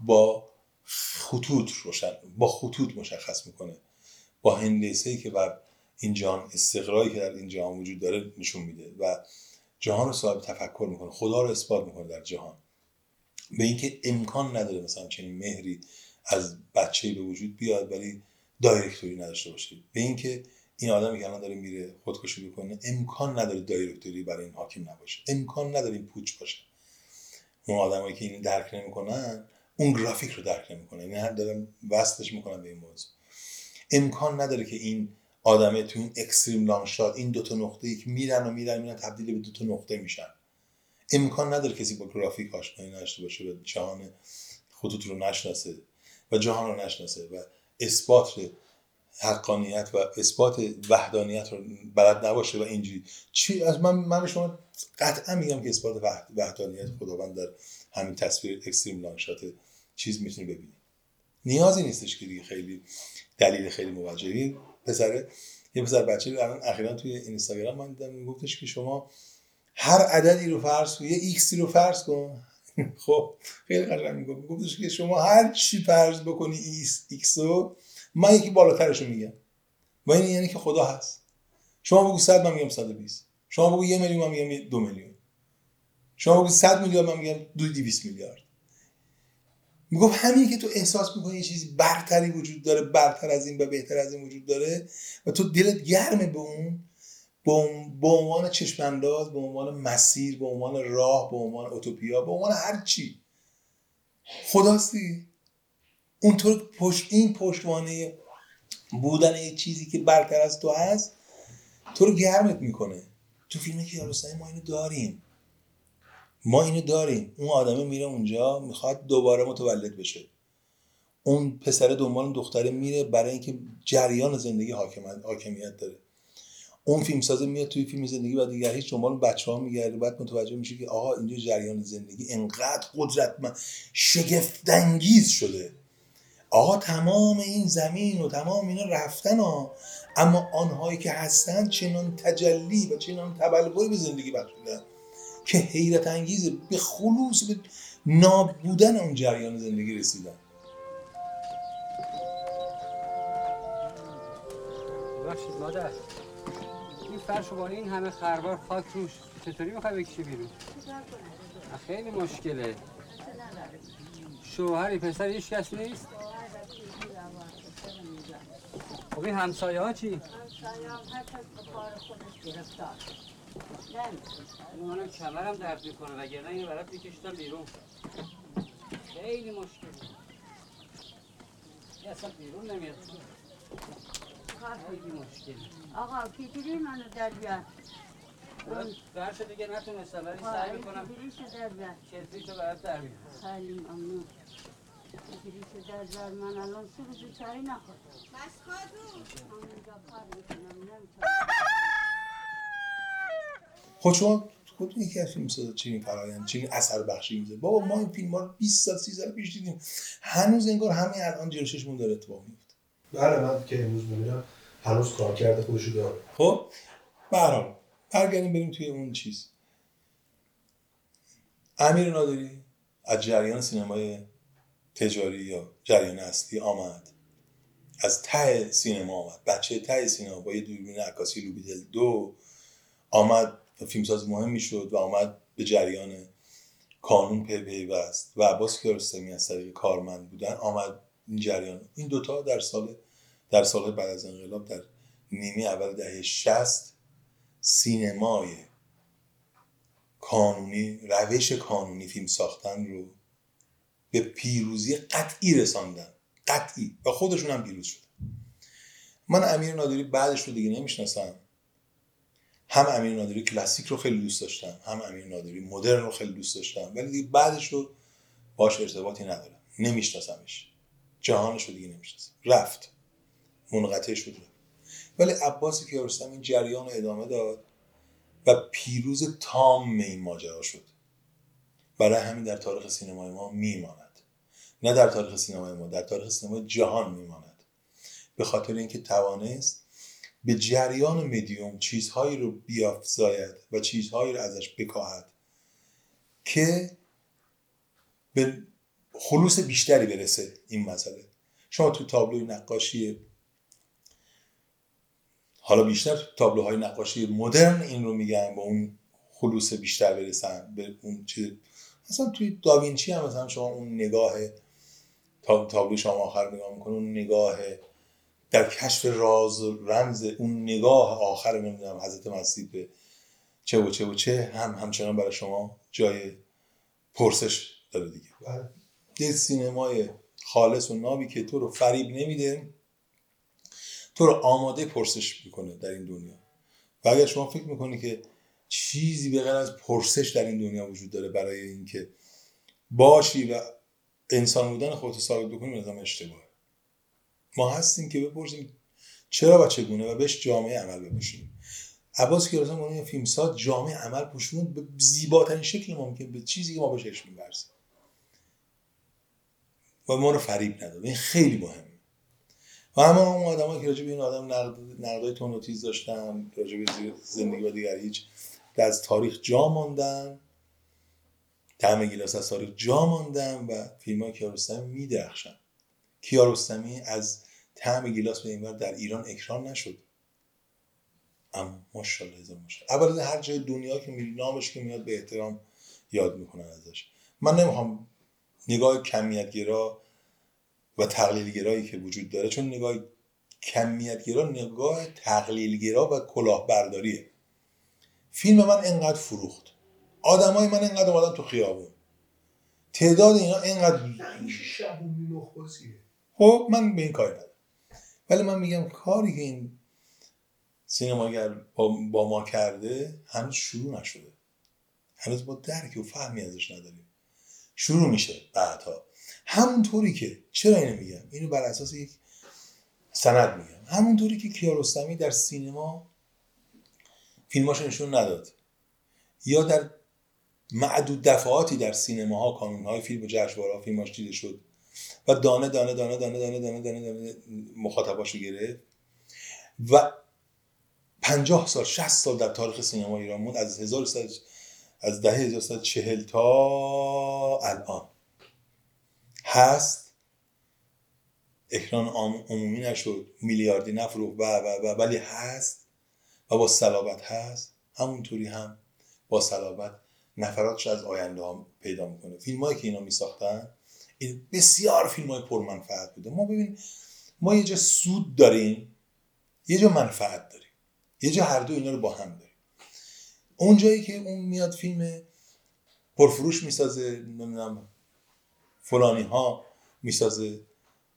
با خطوط روشن با خطوط مشخص می‌کنه. با هندسه که بر این جهان استقرایی که در این جهان وجود داره نشون میده و جهان رو صاحب تفکر می‌کنه. خدا رو اثبات می‌کنه در جهان. به اینکه امکان نداره مثلا چنین مهری از بچه‌ای به وجود بیاد ولی دایرکتوری نداشته باشه به اینکه این آدمی که الان داره میره خودکشی بکنه امکان نداره دایرکتوری برای این حاکم نباشه. امکان نداره این پوچ باشه. اون آدمایی که این درک نمی‌کنن اون گرافیک رو درک نمی‌کنن. یعنی هم دارم وصلش می‌کنم به این موضوع. امکان نداره که این آدمه تو این اکستریم لانگ شات این دو تا نقطه‌ای که میرن و میرن میرن تبدیل به دو تا نقطه میشن. امکان نداره کسی با گرافیک آشنایی نداشته باشه و جهان خطوط رو نشناسه و جهان رو نشناسه و اثبات حقانیت و اثبات وحدانیت رو بلد نباشه و اینجوری. چی؟ از من من شما قطعا میگم که اثبات وحدانیت خداوند در همین تصویر extreme long shot چیز می‌تونی ببینی. نیازی نیستش که دیگه خیلی دلیل خیلی موجهی. پسر یه پسر بچه الان اخیرا توی اینستاگرام من دیدم میگفتش که شما هر عددی رو فرض کن یه ایکسی رو فرض کن. [LAUGHS] خب خیلی قشنگ می‌گفت. میگفتش که شما هر چی فرض بکنی ایکس رو من یکی بالاترش میگم. و این یعنی که خدا هست. شما بگو 100 من میگم 120 شما بگو یه میلیون من میگم دو میلیون. شما بگو 100 میلیارد من میگم دو 200 میلیارد. می‌گفت همین که تو احساس می‌کنی یه چیزی برتری وجود داره برتر از این و بهتر از این وجود داره و تو دلت گرمه به اون به عنوان چشمانداز به عنوان مسیر به عنوان راه به عنوان اوتوپیا به عنوان هر چی. خداست دیگه اونطور پشت این پشتوانه بودن یه چیزی که برتر از تو هست تو رو گرمت می‌کنه. تو فیلم کیارستمی ما اینو داریم. ما اینو داریم. اون آدمه میره اونجا می‌خواد دوباره متولد بشه. اون پسر دنبال دختره میره برای اینکه جریان زندگی حاکمیت داره. اون فیلم سازه میاد توی فیلم زندگی و دیگر هیچ دنبال بچه ها میگرده. بعد متوجه میشه که آها اینجا جریان زندگی انقدر قدرتمند شگفتانگیز شده. آقا تمام این زمین و تمام اینا رفتن ها اما آنهایی که هستن چنان تجلی و چنان تبلوری به زندگی بخشیدن که حیرت انگیزه. به خلوص به نابودن اون جریان زندگی رسیدن. ببخشید مادر. فرش و این همه خربار خاک روش. چطوری می‌خوای بکشی بیرون؟ خیلی مشکله. شوهری پسر هیچ کس نیست؟ خب این همسایه ها چی؟ همسایه هم هر کس به کار خودش گرفتار. منم کمرم درد می‌کنه وگرنه اینو برات میکشتم بیرون. خیلی مشکلی اصلا بیرون نمیاد. خیلی مشکلی آقا پیتری منو در بیار. برشو دیگه نتونستم ولی سعی می‌کنم پیتریشو در بیار. کتریشو برات در بیارم. خیلی ممنون. پیتریشو در بیار. من الان سو روز چایی نخورد بس کادو من اینجا کار می‌کنم نمی‌تونم خود شما خودتون یکی از فیلم سازا چنین فرایند چنین اثر بخشی میزه بابا ما این فیلم ها رو 20 سال 30 سال پیش دیدیم. هنوز انگار همین الان جلو چشمون داره اتفاق میفته بله من که امروز می‌بینم هنوز کار کرده خودشو داره. خب؟ برام برگردیم بریم توی اون چیز. امیر نادری از جریان سینمای تجاری یا جریان اصلی آمد. از ته سینما آمد. بچه ته سینما با یه دوربین عکاسی لوبیدل دو آمد فیلمساز مهمی شد و آمد به جریان کانون پی پیوست. و عباس کیارستمی از طریق کارمند بودن آمد این جریان. این دوتا در سال در سال بعد از انقلاب در نیمه اول دهه 60 سینمای کانونی روش کانونی فیلم ساختن رو به پیروزی قطعی رساندن. قطعی. و خودشون هم پیروز شد من امیر نادری بعدش رو دیگه نمی‌شناسم. هم امیر نادری کلاسیک رو خیلی دوست داشتم هم امیر نادری مدرن رو خیلی دوست داشتم ولی دیگه بعدش رو باش ارتباطی ندارم. نمیشناسمش. جهانش رو دیگه نمی‌شناسم رفت. منقطع شد ولی عباس کیارستمی این جریان رو ادامه داد و پیروز تام این ماجرا شد. برای همین در تاریخ سینمای ما میماند. نه در تاریخ سینمای ما در تاریخ سینمای جهان میماند. به خاطر اینکه توانست به جریان مدیوم چیزهایی رو بیافزاید و چیزهایی رو ازش بکاهد که به خلوص بیشتری برسه این مسئله. شما تو تابلوی نقاشی حالا بیشتر تابلوهای نقاشی مدرن این رو میگن با اون خلوص بیشتر برسن به اون چیز. مثلا توی داوینچی هم مثلا شما اون نگاه تابلو شما آخر نگاه می‌کنه اون نگاه در کشف راز و رمز اون نگاه آخر نمی‌دونم حضرت مسیح به چه و چه و چه هم همچنان برای شما جای پرسش داره دیگه. بله. یه سینمای خالص و نابی که تو رو فریب نمیده تو رو آماده پرسش می‌کنه در این دنیا. و اگر شما فکر می‌کنی که چیزی به غیر از پرسش در این دنیا وجود داره برای اینکه باشی و انسان بودن خودت ثابت بکنی نظام اشتباه ما هستیم که بپرسیم چرا و چگونه و بهش جامعه عمل بپوشیم. عباس کیارستمی اون فیلمساز جامعه عمل پوشون به زیباترین شکل ممکن به چیزی که ما بهش می‌ورزیم. و ما رو فریب نداد. این خیلی مهمه. و اما اون آدمایی که راجع به این آدم نقدای تون تیز داشتن راجع به زندگی و دیگر هیچ از تاریخ جا ماندن تعم گیلاس از تاریخ جا ماندن و فیلم های کیارستمی میدرخشن. کیارستمی از تعم گیلاس به اینور در ایران اکران نشد. اما ماشاءالله هزار ماشاءالله. اولا هر جای دنیا که میری نامش که میاد به احترام یاد می‌کنن ازش. من نمی‌خوام نگاه کمیت گرا و تقلیل گرایی که وجود داره چون نگاه کمیتگرا نگاه تقلیلگرا و کلاهبرداریه. فیلم من انقدر فروخت. آدمای من انقدر اومدن تو خیابون. تعداد اینا انقدر نخبازیه خب من به این کاری ندارم. ولی من میگم کاری که این سینماگر با, با ما کرده هنوز شروع نشده. هنوز با درک و فهمی ازش نداریم. شروع میشه بعدها. همونطوری که چرا اینو میگم؟ اینو بر اساس یک سند میگم. همونطوری که کیارستمی در سینما فیلماشو نشون نداد. یا در معدود دفعاتی در سینماها کانونهای فیلم و جشنواره فیلماش دیده شد و دانه دانه دانه دانه دانه دانه دانه, دانه مخاطباشو گرفت و 50 سال 60 سال در تاریخ سینما ایران بود. از 1300 از دهه 1940 تا الان. هست. اکران عمومی نشد. میلیاردی نفروخت و و و ولی هست. و با صلابت هست. همونطوری هم با صلابت نفراتش از آینده ها پیدا می‌کنه. فیلم هایی که اینا میساختن این بسیار فیلم های پرمنفعت بوده. ما ببین ما یه جا سود داریم یه جا منفعت داریم. یه جا هر دو اینا رو با هم داریم. اون جایی که اون میاد فیلم پرفروش می‌سازه نمی‌دونم فلانی ها می‌سازه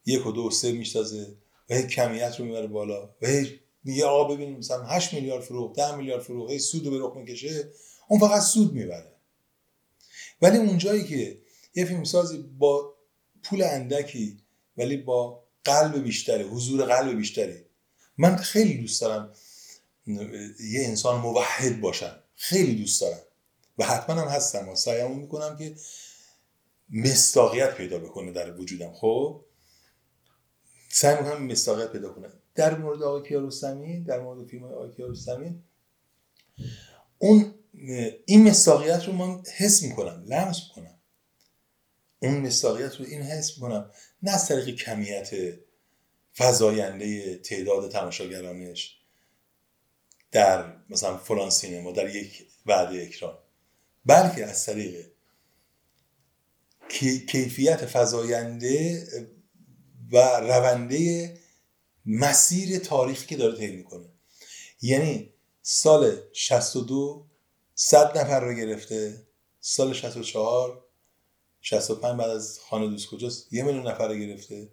یک و دو و سه می‌سازه و هی کمیت رو می‌بره بالا و هی میگه آقا ببینیم مثلا 8 میلیارد فروخت 10 میلیارد فروخت هی سود رو به رخ می‌کشه اون فقط سود می‌بره. ولی اون جایی که یه فیلم سازی با پول اندکی ولی با قلب بیشتری حضور قلب بیشتری من خیلی دوست دارم یه انسان موحد باشم. خیلی دوست دارم. و حتما هم هستم و سعیمون می‌کنم که مستاقیت پیدا بکنه در وجودم. خب؟ سعی می‌کنم مستاقیت پیدا کنه. در مورد آقای کیارستمی در مورد فیلم آقای کیارستمی اون این مستاقیت رو من حس می‌کنم لمس می‌کنم. اون مستاقیت رو این حس می‌کنم. نه از طریق کمیت فضاینده تعداد تماشاگرانش در مثلا فلان سینما در یک وعده اکران. بلکه از طریق کیفیت فضاینده و رونده مسیر تاریخی که داره طی می‌کنه. یعنی سال 62 صد نفر رو گرفته سال 64 65 بعد از خانه دوست کجاست؟ یه میلیون نفر رو گرفته.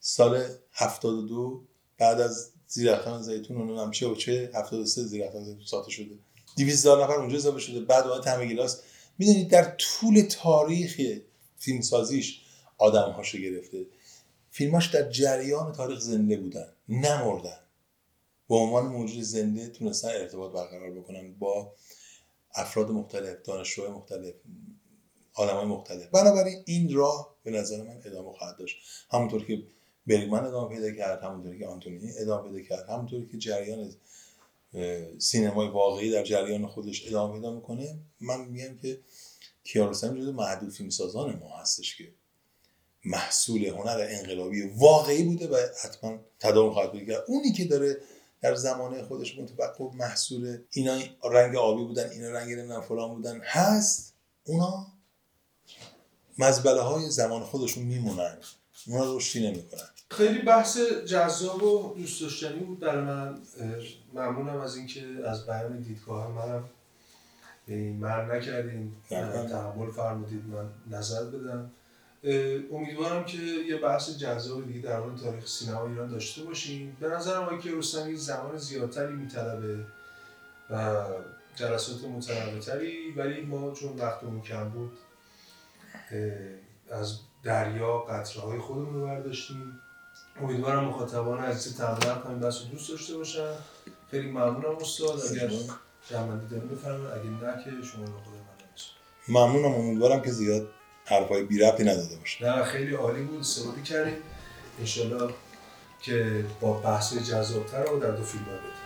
سال 72 بعد از زیرختان زیتون اون هم چه و چه 73 زیرختان زیتون ساخته شده. 200 هزار نفر اونجا اضافه شده. بعد اومد همه گلاس می‌دونید در طول تاریخ فیلمسازیش آدم هاشو گرفته. فیلماش در جریان تاریخ زنده بودن. نمردن. به عنوان موجود زنده تونستن ارتباط برقرار بکنن با افراد مختلف دانشجوهای مختلف آدمای مختلف. بنابراین این راه به نظر من ادامه خواهد داشت. همونطور که برگمن ادامه پیدا کرد همونطوری که آنتونی ادامه پیدا کرد همونطوری که جریان سینمای واقعی در جریان خودش ادامه پیدا می‌کنه. من میگم که کیارستمی جزو معدود فیلمسازان ما هستش که محصول هنر انقلابی واقعی بوده و حتما تداوم خواهد بود. اونی که داره در زمانه خودش متوقع محصول اینا رنگ آبی بودن اینا رنگ نمی‌دونم فلان بودن هست اونا مزبله های زمان خودشون میمونن. اونا رشدی نمی‌کنن. خیلی بحث جذاب و دوست داشتنی بود برای من. ممنونم از اینکه از بیان دیدگاه منم مر نکردیم تحمل فرمودید من نظر بدم. امیدوارم که یه بحث جذاب دیگه در مورد تاریخ سینما ایران داشته باشیم. به نظرم آقای کیارستمی زمان زیادتری میطلبه و جلسات متنوعتری ولی ما چون وقتمون کم بود از دریا قطره های خودمون رو برداشتیم. امیدوارم مخاطبان عزیز همین بحث رو دوست داشته باشن. خیلی ممنونم استاد. اگر جمعندی داریم بفرمایید. اگه نه که شما رو خود من ممنونم. امیدوارم که زیاد حرفای بی ربطی نداده باشه. نه خیلی عالی بود. استفاده کردیم. انشالله که با بحث جذابتر رو در دو فیلم بده